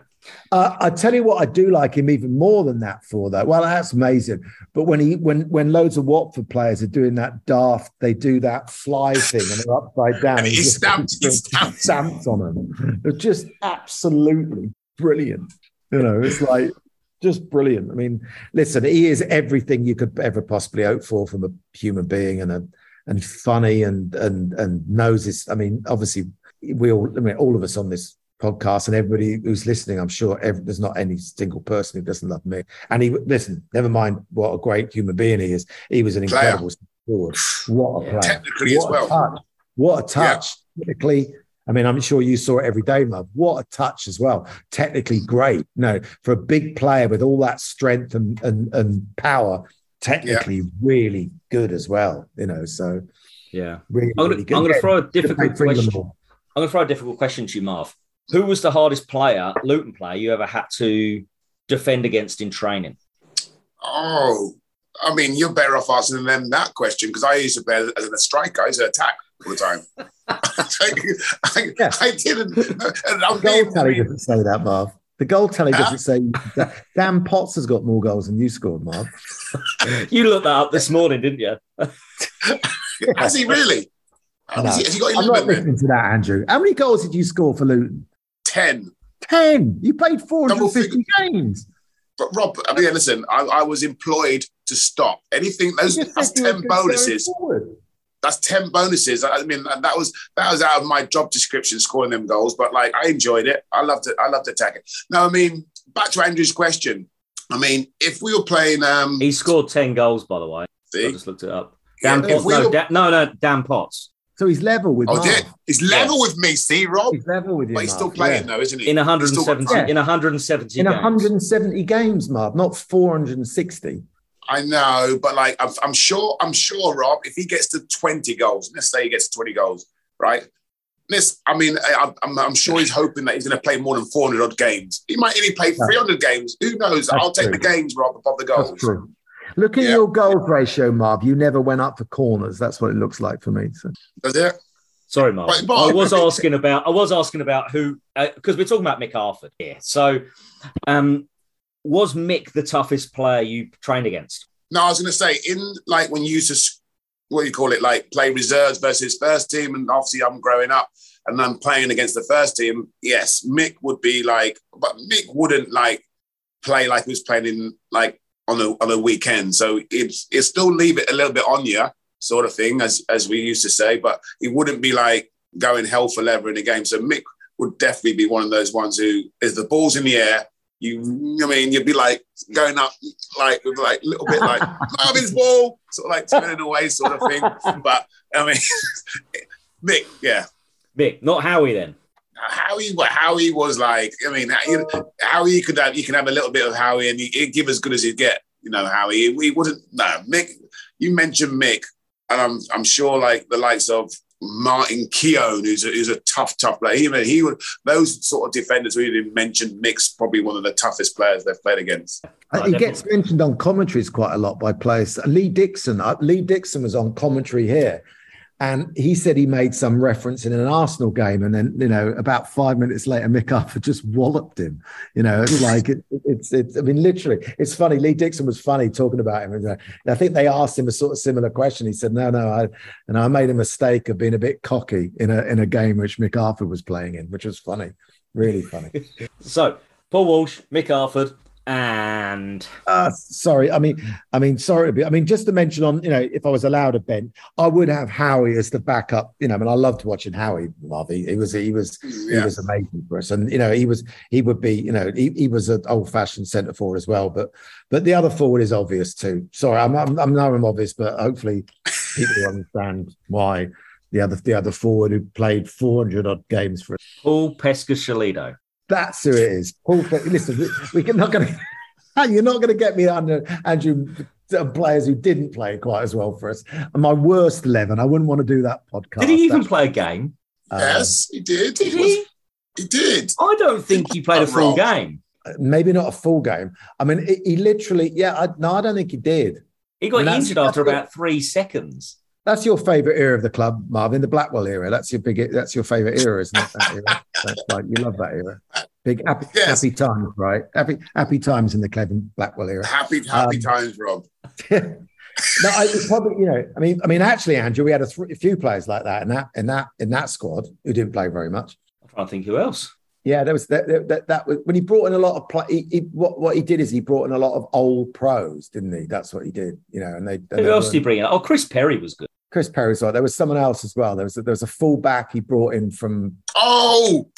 S3: Uh, I tell you what, I do like him even more than that for that. Well, that's amazing. But when he, when when loads of Watford players are doing that daft, they do that fly thing and they're upside down.
S2: and he, he [LAUGHS] stamps, he stamps.
S3: stamps on them. They're just absolutely brilliant. You know, it's like just brilliant. I mean, listen, he is everything you could ever possibly hope for from a human being, and a and funny and and and knows his. I mean, obviously, we all. I mean, all of us on this podcast and everybody who's listening, I'm sure every, there's not any single person who doesn't love me. And he listen, never mind what a great human being he is. He was an incredible forward. What a player!
S2: Technically
S3: what
S2: as well.
S3: A touch. What a touch! Yeah. Technically, I mean, I'm sure you saw it every day, Love. What a touch as well. Technically great. No, for a big player with all that strength and and, and power, technically yeah. really good as well. You know, so
S1: yeah,
S3: really,
S1: I'm
S3: really
S1: going to throw a difficult question. I'm going to throw a difficult question to you, Marv. Who was the hardest player, Luton player, you ever had to defend against in training?
S2: Oh, I mean, you're better off asking them that question because I used to play as a striker. I used to attack all the time. I, yeah. I, didn't.
S3: the goal tally doesn't say that, Marv. The goal tally doesn't say that. Dan Potts has got more goals than you scored, Marv. [LAUGHS]
S1: you looked that up this morning, didn't you? [LAUGHS]
S2: has he really?
S3: No. Has, he, has he got I'm not listening to that, Andrew. How many goals did you score for Luton?
S2: 10.
S3: 10. You played 450 games.
S2: But Rob, I mean, listen, I, I was employed to stop anything. Those that's 10 bonuses. That's 10 bonuses. I mean, that was that was out of my job description, scoring them goals. But like, I enjoyed it. I loved it. I loved attacking. Now, I mean, back to Andrew's question. I mean, if we were playing, um,
S1: he scored 10 goals, by the way. See? I just looked it up. Dan yeah, Potts. We no, were... no, no, Dan Potts.
S3: So he's level with.
S2: Oh, yeah. He's level with me. See, Rob.
S3: He's level with you.
S2: But he's still playing yeah. though, isn't he?
S1: In 170. In 170.
S3: In
S1: games.
S3: 170 games, Marv, not 460.
S2: I know, but like I'm, I'm, sure, I'm sure, Rob, if he gets to 20 goals, let's say he gets 20 goals, right? This, I mean, I, am I'm sure he's hoping that he's going to play more than 400 odd games. He might only play 300 games. Who knows? That's I'll take true. the games, Rob, above the goals.
S3: That's true. Look at yeah. your goals ratio, Marv. You never went up for corners. That's what it looks like for me. So.
S2: Does it?
S1: Sorry, Mark. But, but, I was asking about. I was asking about who because uh, we're talking about Mick Harford here. So, um, was Mick the toughest player you trained against?
S2: No, I was going to say in like when you used to what do you call it like play reserves versus first team, and obviously I'm growing up and I'm playing against the first team. Yes, Mick would be like, but Mick wouldn't like play like he was playing in like on a on a weekend. So it's it still leave it a little bit on you sort of thing, as as we used to say. But he wouldn't be like going hell for leather in a game. So Mick would definitely be one of those ones who, if the ball's in the air, you, I mean, you'd be like going up, like like a little bit like Marvin's ball, sort of like turning away, sort of thing. But I mean, [LAUGHS] Mick, yeah,
S1: Mick, not Howie then.
S2: Howie, Howie was like, I mean, Howie could have, you can have a little bit of Howie, and he'd give as good as he'd get. You know, Howie, he wouldn't. No, Mick. You mentioned Mick and I'm I'm sure like the likes of Martin Keown, who's a, who's a tough, tough player. He, he would those sort of defenders we didn't mention. Mick's probably one of the toughest players they've played against.
S3: Uh, he gets mentioned on commentaries quite a lot by players. Lee Dixon, uh, Lee Dixon was on commentary here, And he said he made some reference in an Arsenal game, and then you know about five minutes later, Mick Harford [LAUGHS] just walloped him. You know, it's like it, it's it's. I mean, literally, it's funny. Lee Dixon was funny talking about him. And uh, I think they asked him a sort of similar question. He said, "No, no, I and I made a mistake of being a bit cocky in a in a game which Mick Harford was playing in, which was funny, really funny." [LAUGHS]
S1: so Paul Walsh, Mick Harford, and
S3: uh, sorry, I mean, I mean, sorry, I mean, just to mention on, you know, if I was allowed a bench, I would have Howie as the backup. You know, I mean, I loved watching Howie. Marvy, he was, he was, yeah. he was amazing for us, and you know, he was, he would be, you know, he, he was an old-fashioned centre forward as well. But, but the other forward is obvious too. Sorry, I'm, I'm, I'm now I'm obvious, but hopefully people understand why the other, the other forward who played 400 odd games for us.
S1: Paul Peschisolido.
S3: That's who it is. Paul, listen, we, are not going [LAUGHS] to. You're not going to get me under Andrew uh, players who didn't play quite as well for us. And my worst eleven. I wouldn't want to do that podcast.
S1: Did he even play a game?
S2: Um, yes, he did.
S1: Did he? Was,
S2: he did.
S1: I don't think he played a full wrong. game.
S3: Uh, maybe not a full game. I mean, he, he literally. Yeah, I, no, I don't think he did.
S1: He got I mean, injured after about three seconds.
S3: That's your favourite era of the club, Marvin, the Blackwell era. That's your big. That's your favourite era, isn't it? That era. That's like you love that era. Big [LAUGHS] happy, yes. happy times, right? Happy happy times in the Kevin Blackwell era.
S2: Happy happy um, times, Rob. [LAUGHS]
S3: no, I probably you know. I mean, I mean, actually, Andrew, we had a, th- a, few players like that in that in that in that squad who didn't play very much.
S1: I'm trying to think who else.
S3: Yeah, there was that. That, that was when he brought in a lot of play. He, he, what what he did is he brought in a lot of old pros, didn't he? That's what he did. You know, and they.
S1: And who else did he bring in? Oh, Chris Perry was good.
S3: Chris Perry's right. There was someone else as well. There was a, there was a fullback he brought in from.
S2: Oh,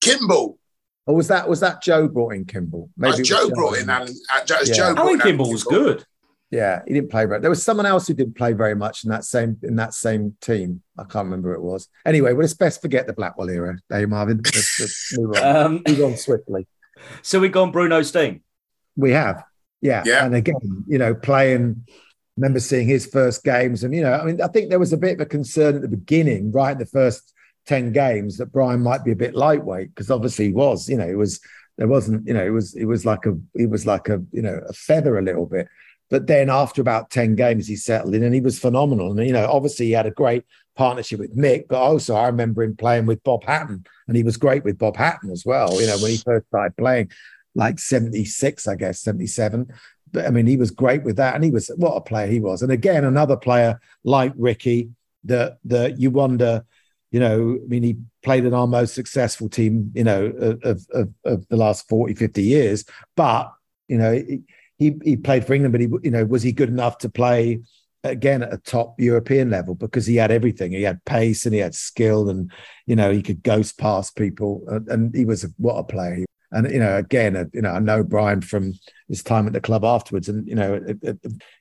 S2: Kimble.
S3: Or was that was that Joe brought in Kimble?
S2: Maybe uh, Joe, Joe brought in Alan. Uh, Joe, yeah. Joe
S1: Alan Kimble was good.
S3: Yeah, he didn't play very. There was someone else who didn't play very much in that same in that same team. I can't remember who it was. Anyway, well, it's best forget the Blackwell era, Hey, Marvin. Let's, let's move on. Um, [LAUGHS] move on swiftly.
S1: So we've gone Brian Stein.
S3: We have, yeah. yeah. And again, you know, playing remember seeing his first games. And, you know, I mean, I think there was a bit of a concern at the beginning, right? In the first 10 games that Brian might be a bit lightweight because obviously he was, you know, it was, there wasn't, you know, it was, it was like a, it was like a, you know, a feather a little bit. But then after about 10 games, he settled in and he was phenomenal. And, you know, obviously he had a great partnership with Mick, but also I remember him playing with Bob Hatton and he was great with Bob Hatton as well. You know, when he first started playing, like 76, I guess, 77. I mean, he was great with that, and he was what a player he was. And again, another player like Ricky that that you wonder, you know, I mean, he played in our most successful team, you know, of of, of the last 40, 50 years. But you know, he he played for England, but he you know, was he good enough to play? again at a top European level because he had everything. He had pace and he had skill, and you know he could ghost past people. And, and he was what a player. And you know, again, uh, you know, I know Brian from his time at the club afterwards, and you know, a, a,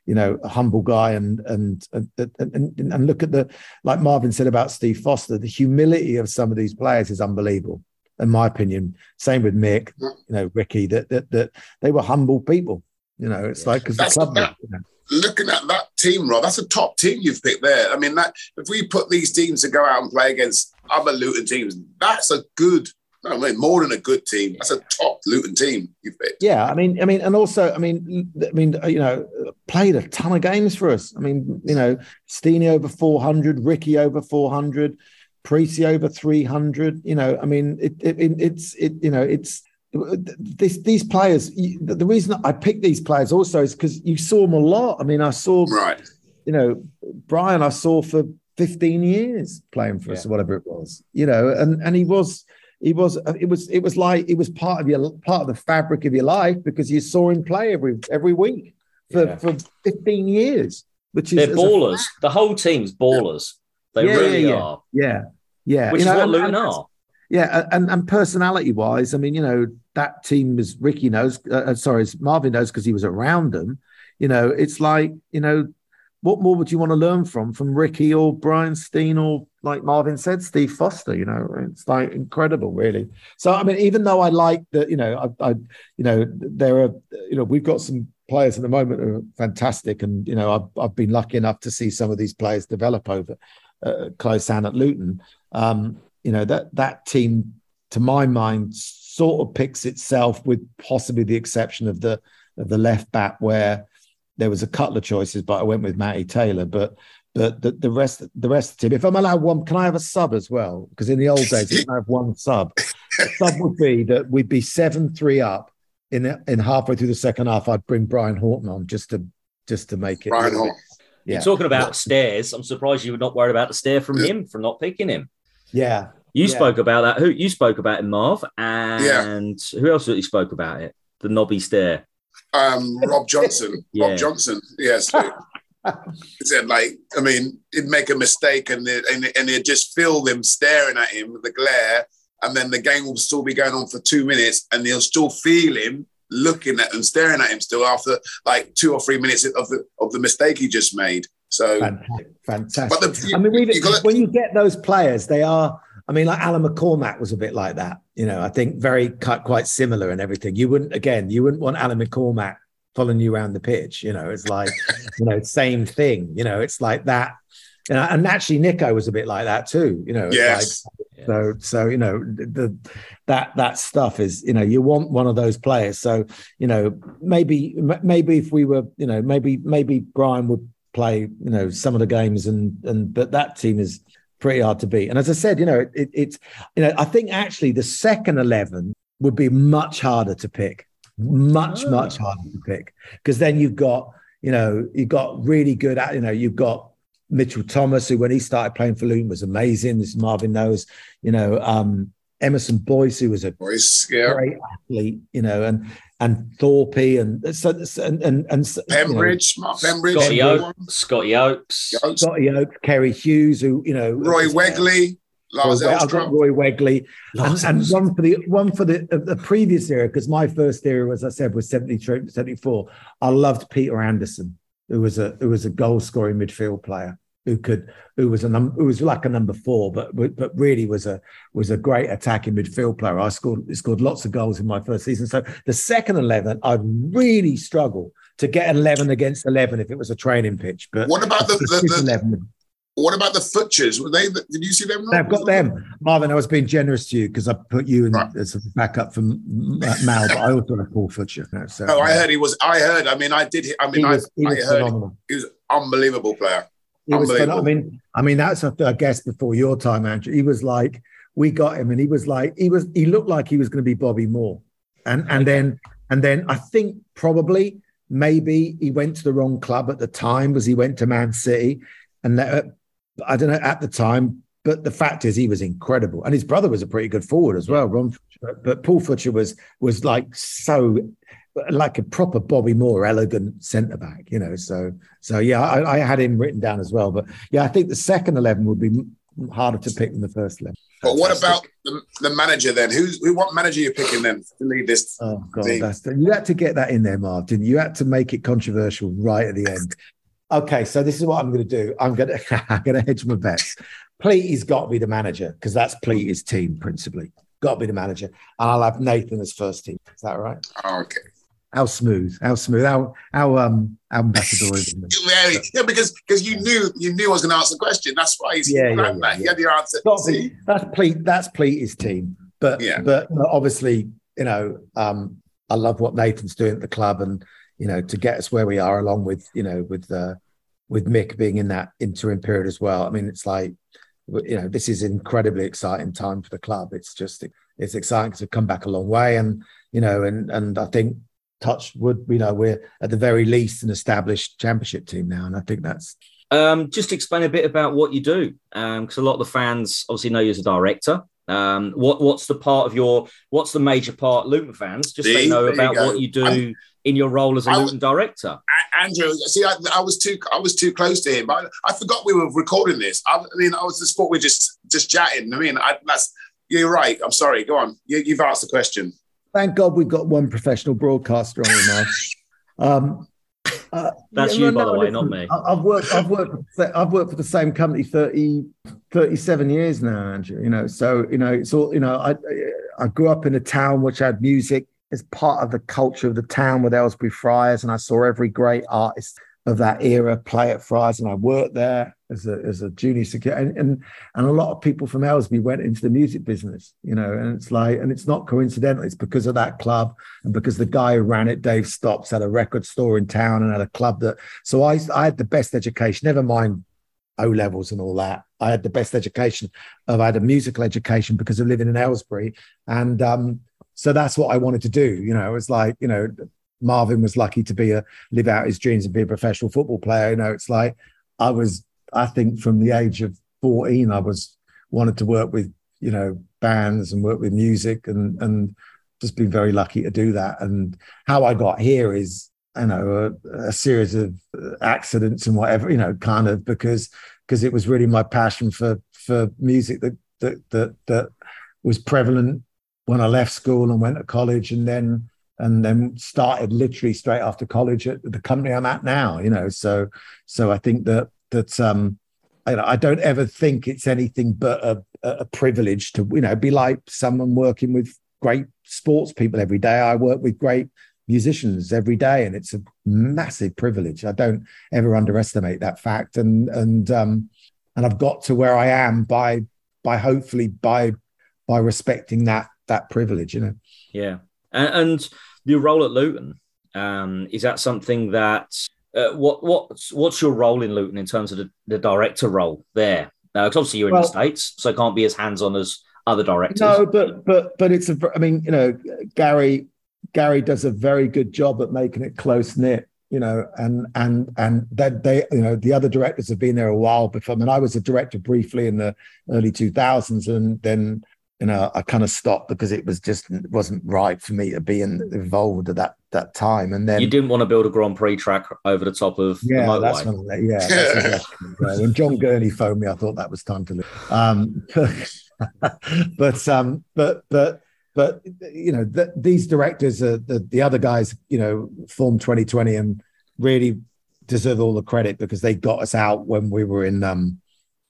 S3: you know, a humble guy, and and, and and and look at the like Marvin said about Steve Foster, the humility of some of these players is unbelievable, in my opinion. Same with Mick, you know, Ricky, that that that they were humble people. You know, it's like because the club. That, you know,
S2: looking at that team, Rob, that's a top team you've picked there. I mean, that if we put these teams to go out and play against other Luton teams, that's a good no, I mean, more than a good team. That's a top Luton team you picked.
S3: Yeah, I mean, I mean, and also, I mean, I mean, uh, you know, played a ton of games for us. I mean, you know, Steenie over four hundred, Ricky over four hundred, Precy over three hundred. You know, I mean, it, it, it's it, you know, it's this, these players. The reason I picked these players also is because you saw them a lot. I mean, I saw,
S2: right.
S3: You know, Brian, I saw for 15 years playing for us, or whatever it was, you know, and and he was he was it was it was like it was part of your part of the fabric of your life because you saw him play every every week for, yeah. for 15 years which is
S1: they're ballers. the whole team's ballers. They yeah, really
S3: yeah,
S1: are.
S3: Yeah yeah.
S1: Which you is know, what Luton are.
S3: Yeah and, and personality wise i mean you know that team is ricky knows uh, uh sorry marvin knows because he was around them you know it's like you know what more would you want to learn from from ricky or brian stein or like Marvin said, Steve Foster. You know, it's like incredible, really. So I mean, even though I like that, you know, I, I, you know, there are, you know, we've got some players at the moment who are fantastic, and you know, I've I've been lucky enough to see some of these players develop over uh, close down at Luton. Um, you know that that team, to my mind, sort of picks itself, with possibly the exception of the of the left back where there was a couple of choices, but I went with Matty Taylor. But but the, the rest the rest of the team. If I'm allowed one, can I have a sub as well? Because in the old days, you can have one sub. The sub would be that we'd be seven three up in in halfway through the second half. I'd bring Brian Horton on just to just to make it.
S2: Brian Horton.
S1: Yeah. You're talking about stairs. I'm surprised you were not worried about the stare from him for not picking him.
S3: Yeah.
S1: You
S3: yeah.
S1: spoke about that. Who you spoke about it, Marv, and yeah. who else you spoke about it? The knobby stare.
S2: Um, Rob Johnson. [LAUGHS] yeah. Rob Johnson. Yes. he said, like, I mean, he'd make a mistake and and and he'd just feel them staring at him with the glare, and then the game will still be going on for two minutes, and he'll still feel him looking at and staring at him still after like two or three minutes of the of the mistake he just made. So
S3: fantastic. fantastic. The, I mean, you when you get those players, they are. I mean, like Alan McCormack was a bit like that. You know, I think very quite similar and everything. You wouldn't again, you wouldn't want Alan McCormack following you around the pitch. You know, it's like you know, same thing. You know, it's like that. And, and actually, Nico was a bit like that too. You know,
S2: yes.
S3: Like, so, so you know, the that that stuff is, you know, you want one of those players. So, you know, maybe maybe if we were, you know, maybe maybe Brian would play, you know, some of the games, and and but that team is pretty hard to beat. And as I said, you know, it, it's, you know, I think actually the second eleven would be much harder to pick, much oh. much harder to pick, because then you've got, you know, you've got really good at, you know, you've got Mitchell Thomas, who when he started playing for Luton was amazing. This Marvin knows, you know, um, Emerson Boyce, who was a
S2: Boyce, yeah.
S3: great athlete, you know, and and Thorpe and so and and, and
S2: Pembridge, you know,
S1: Pembridge, Scotty Oakes, Scotty Oakes,
S3: Scotty Oakes, Ceri Hughes, who you know,
S2: Roy uh, Wegerle. Lars
S3: I've Roy Wegerle, and, and, one for the one for the uh, the previous era because my first era, as I said, was 73, 74. I loved Peter Anderson, who was a who was a goal scoring midfield player who could who was a num- who was like a number four, but but really was a was a great attacking midfield player. I scored scored lots of goals in my first season. So the second eleven, I'd really struggle to get eleven against eleven if it was a training pitch. But
S2: what about the, the, the 11? What about the Futchers? Were they? Did you see them?
S3: I've got them, Marvin. I was being generous to you because I put you in right. as a backup for Mal, but I also have Paul Futcher.
S2: so, oh, I heard he was. I heard. I mean, I did. I mean, was, I, I heard phenomenal. he was unbelievable player.
S3: He was I mean, I mean, that's a, I guess before your time, Andrew. He was like, we got him, and he was like, he was, he looked like he was going to be Bobby Moore, and and then and then I think probably maybe he went to the wrong club at the time, was he went to Man City, and that, I don't know at the time, but the fact is he was incredible, and his brother was a pretty good forward as well, Ron. But Paul Futcher was was like so like a proper Bobby Moore, elegant centre back, you know. So, so yeah, I, I, had him written down as well. But yeah, I think the second eleven would be harder to pick than the first eleven.
S2: But what about the, the manager then? Who's who? What manager are you picking then to lead this?
S3: Oh god, that's the, you had to get that in there, Martin. You had to make it controversial right at the end. okay, so this is what I'm going to do. I'm going [LAUGHS] to I'm going to hedge my bets. Pleaty's got to be the manager because that's Pleaty's team principally. Got to be the manager, and I'll have Nathan as first team. Is that right?
S2: Okay.
S3: How smooth, how smooth, how how um how ambassador is
S2: Very, yeah, because because you knew you knew I was going to ask the question. That's why he's
S3: yeah, yeah, yeah,
S2: He had the answer.
S3: Be, that's Pleat, that's Pleaty's team, but yeah. but obviously you know um I love what Nathan's doing at the club, and you know to get us where we are, along with you know with uh, with Mick being in that interim period as well. I mean, it's like you know this is incredibly exciting time for the club. It's just it's exciting to have come back a long way, and you know, and and I think touch wood, you know, we're at the very least an established championship team now. And I think that's.
S1: Um, just explain a bit about what you do, because um, a lot of the fans obviously know you as a director. Um, what what's the part of your what's the major part Luton fans just they know about you what you do I'm, in your role as a I, Luton director.
S2: Andrew, see, I, I, was too I was too close to him. I, I forgot we were recording this. I, mean, I was just thought we are just just chatting. I mean, that's you're right. I'm sorry. Go on. You, you've asked the question.
S3: Thank God we've got one professional broadcaster on now. Um,
S1: uh, That's you, by the way, not me.
S3: I've worked. I've worked. I've worked for the same company 30, 37 years now, Andrew. You know, so you know, it's all. You know, I I grew up in a town which had music as part of the culture of the town with Aylesbury Friars, and I saw every great artist of that era play at Friars, and I worked there as a as a junior security, and, and and a lot of people from Aylesbury went into the music business, you know, and it's like, and it's not coincidental. It's because of that club, and because the guy who ran it, Dave Stopps, had a record store in town and had a club that. So I I had the best education. Never mind O levels and all that. I had the best education. Of I had a musical education because of living in Aylesbury, and um, so that's what I wanted to do. You know, it was like you know Marvin was lucky to be a live out his dreams and be a professional football player. You know, it's like I was. I think from the age of fourteen, I was wanted to work with you know bands and work with music and and just been very lucky to do that. And how I got here is you know a, a series of accidents and whatever you know kind of because because it was really my passion for for music that that that that was prevalent when I left school and went to college and then and then started literally straight after college at the company I'm at now. You know, so so I think that that um, I, I don't ever think it's anything but a, a privilege to you know be like someone working with great sports people every day. I work with great musicians every day, and it's a massive privilege. I don't ever underestimate that fact, and and um, and I've got to where I am by by hopefully by by respecting that that privilege. You know.
S1: Yeah, and, and your role at Luton um, is that something that uh, what what's what's your role in Luton in terms of the, the director role there? Because uh, obviously you're in well, the states, so can't be as hands on as other directors.
S3: No, but but but it's a. I mean, you know, Gary Gary does a very good job at making it close knit. You know, and and and that they, you know, the other directors have been there a while before. I mean, I was a director briefly in the early two thousands, and then you know, I kind of stopped because it was just it wasn't right for me to be in, involved at that that time. And then
S1: you didn't want to build a Grand Prix track over the top of
S3: yeah,
S1: the
S3: that's when, yeah. That's [LAUGHS] exactly when John Gurney phoned me, I thought that was time to leave. Um, [LAUGHS] but um, but but but you know, the, these directors, are, the the other guys, you know, formed 2020 and really deserve all the credit because they got us out when we were in um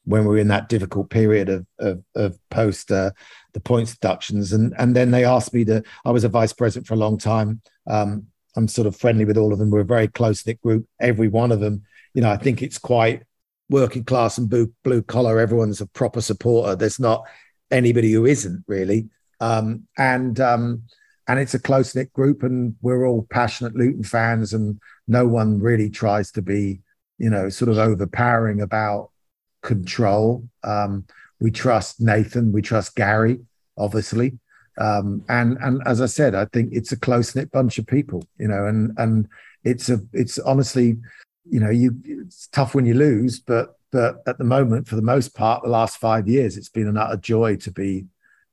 S3: when we were in that difficult period of of, of post uh, the points deductions, and and then they asked me to. I was a vice president for a long time. Um, I'm sort of friendly with all of them. We're a very close knit group. Every one of them, you know, I think it's quite working class and blue blue collar. Everyone's a proper supporter. There's not anybody who isn't really, um, and um, and it's a close knit group, and we're all passionate Luton fans, and no one really tries to be, you know, sort of overpowering about control. Um, we trust Nathan, we trust Gary, obviously. Um, and and as I said, I think it's a close knit bunch of people, you know, and and it's a it's honestly, you know, you it's tough when you lose, but but at the moment, for the most part, the last five years, it's been an utter joy to be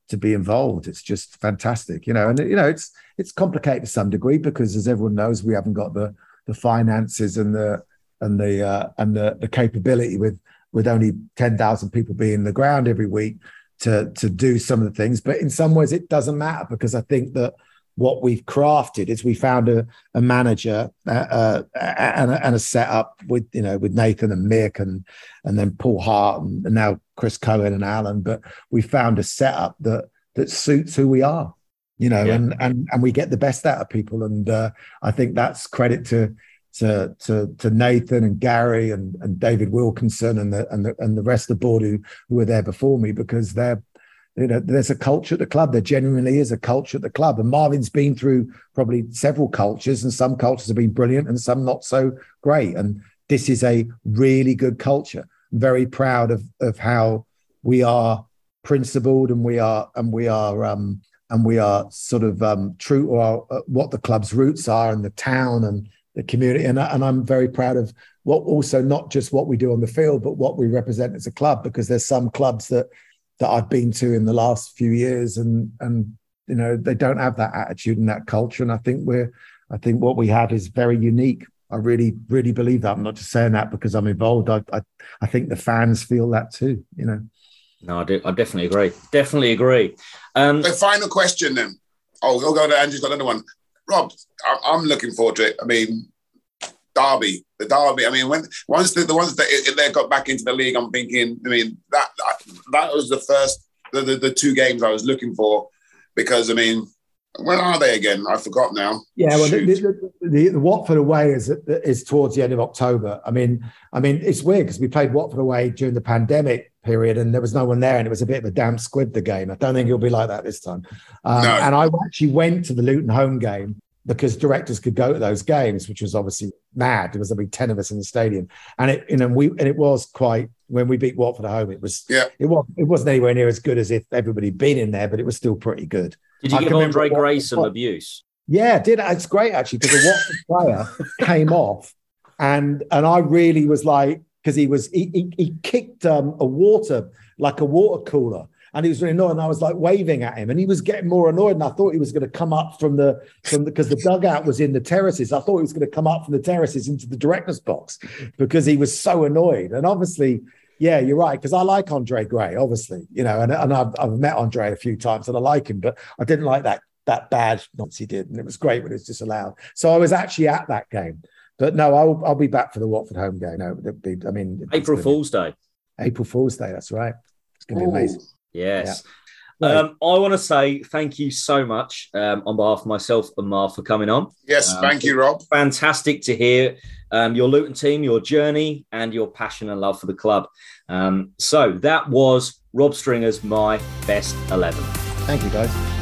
S3: to be involved. It's just fantastic, you know, and you know, it's it's complicated to some degree because, as everyone knows, we haven't got the the finances and the and the uh, and the the capability with with only 10,000 people being in the ground every week to, to do some of the things. But in some ways, it doesn't matter because I think that what we've crafted is we found a, a manager uh, uh, and, a, and a setup with you know with Nathan and Mick and and then Paul Hart and, and now Chris Cohen and Alan. But we found a setup that that suits who we are, you know, yeah. and and and we get the best out of people. And uh, I think that's credit to to to to Nathan and Gary and, and David Wilkinson and the and the and the rest of the board who, who were there before me because they're you know there's a culture at the club. There genuinely is a culture at the club. And Marvin's been through probably several cultures and some cultures have been brilliant and some not so great. And this is a really good culture. I'm very proud of of how we are principled and we are and we are um and we are sort of um true to our, uh, what the club's roots are and the town and the community. And, and I'm very proud of what also not just what we do on the field, but what we represent as a club, because there's some clubs that that I've been to in the last few years and and you know they don't have that attitude and that culture. And I think we're I think what we have is very unique. I really, really believe that. I'm not just saying that because I'm involved. I, I, I think the fans feel that too. You know.
S1: No, I do. I definitely agree. Definitely agree. Um,
S2: the final question then. Oh, we'll go to Andrew's got another one. Rob, I'm looking forward to it. I mean, Derby, the Derby. I mean, when once the, the ones that they got back into the league, I'm thinking. I mean, that that, that was the first the, the, the two games I was looking for because I mean, When are they again? I forgot now.
S3: Yeah, well, the, the, the, the, Watford away is is towards the end of October. I mean, I mean, it's weird because we played Watford away during the pandemic period, and there was no one there, and it was a bit of a damp squib. The game. I don't think it'll be like that this time. Um, no. And I actually went to the Luton home game because directors could go to those games, which was obviously mad. There was only ten of us in the stadium, and it you know we and it was quite when we beat Watford at home. It was
S2: yeah,
S3: it was it wasn't anywhere near as good as if everybody had been in there, but it was still pretty good.
S1: Did you I give Andre Gray some abuse?
S3: Yeah, did. It's great actually because the Watford player [LAUGHS] came off, and and I really was like because he was he, he, he kicked um, a water like a water cooler and he was really annoyed. And I was like waving at him, and he was getting more annoyed. And I thought he was going to come up from the from because the, the, dugout was in the terraces. I thought he was going to come up from the terraces into the director's box because he was so annoyed. And obviously, yeah, you're right because I like Andre Gray, obviously, you know, and, and I've, I've met Andre a few times and I like him, but I didn't like that that bad nonsense he did, and it was great when it was disallowed. So I was actually at that game. But no, I'll I'll be back for the Watford home game. No, be, I mean
S1: April Fool's Day.
S3: April Fool's Day. That's right. It's going to be amazing.
S1: Yes. Yeah. Um, I want to say thank you so much um, on behalf of myself and Mar for coming on.
S2: Yes, um, thank you, Rob.
S1: Fantastic to hear um, your Luton team, your journey, and your passion and love for the club. Um, so that was Rob Stringer's My Best 11.
S3: Thank you, guys.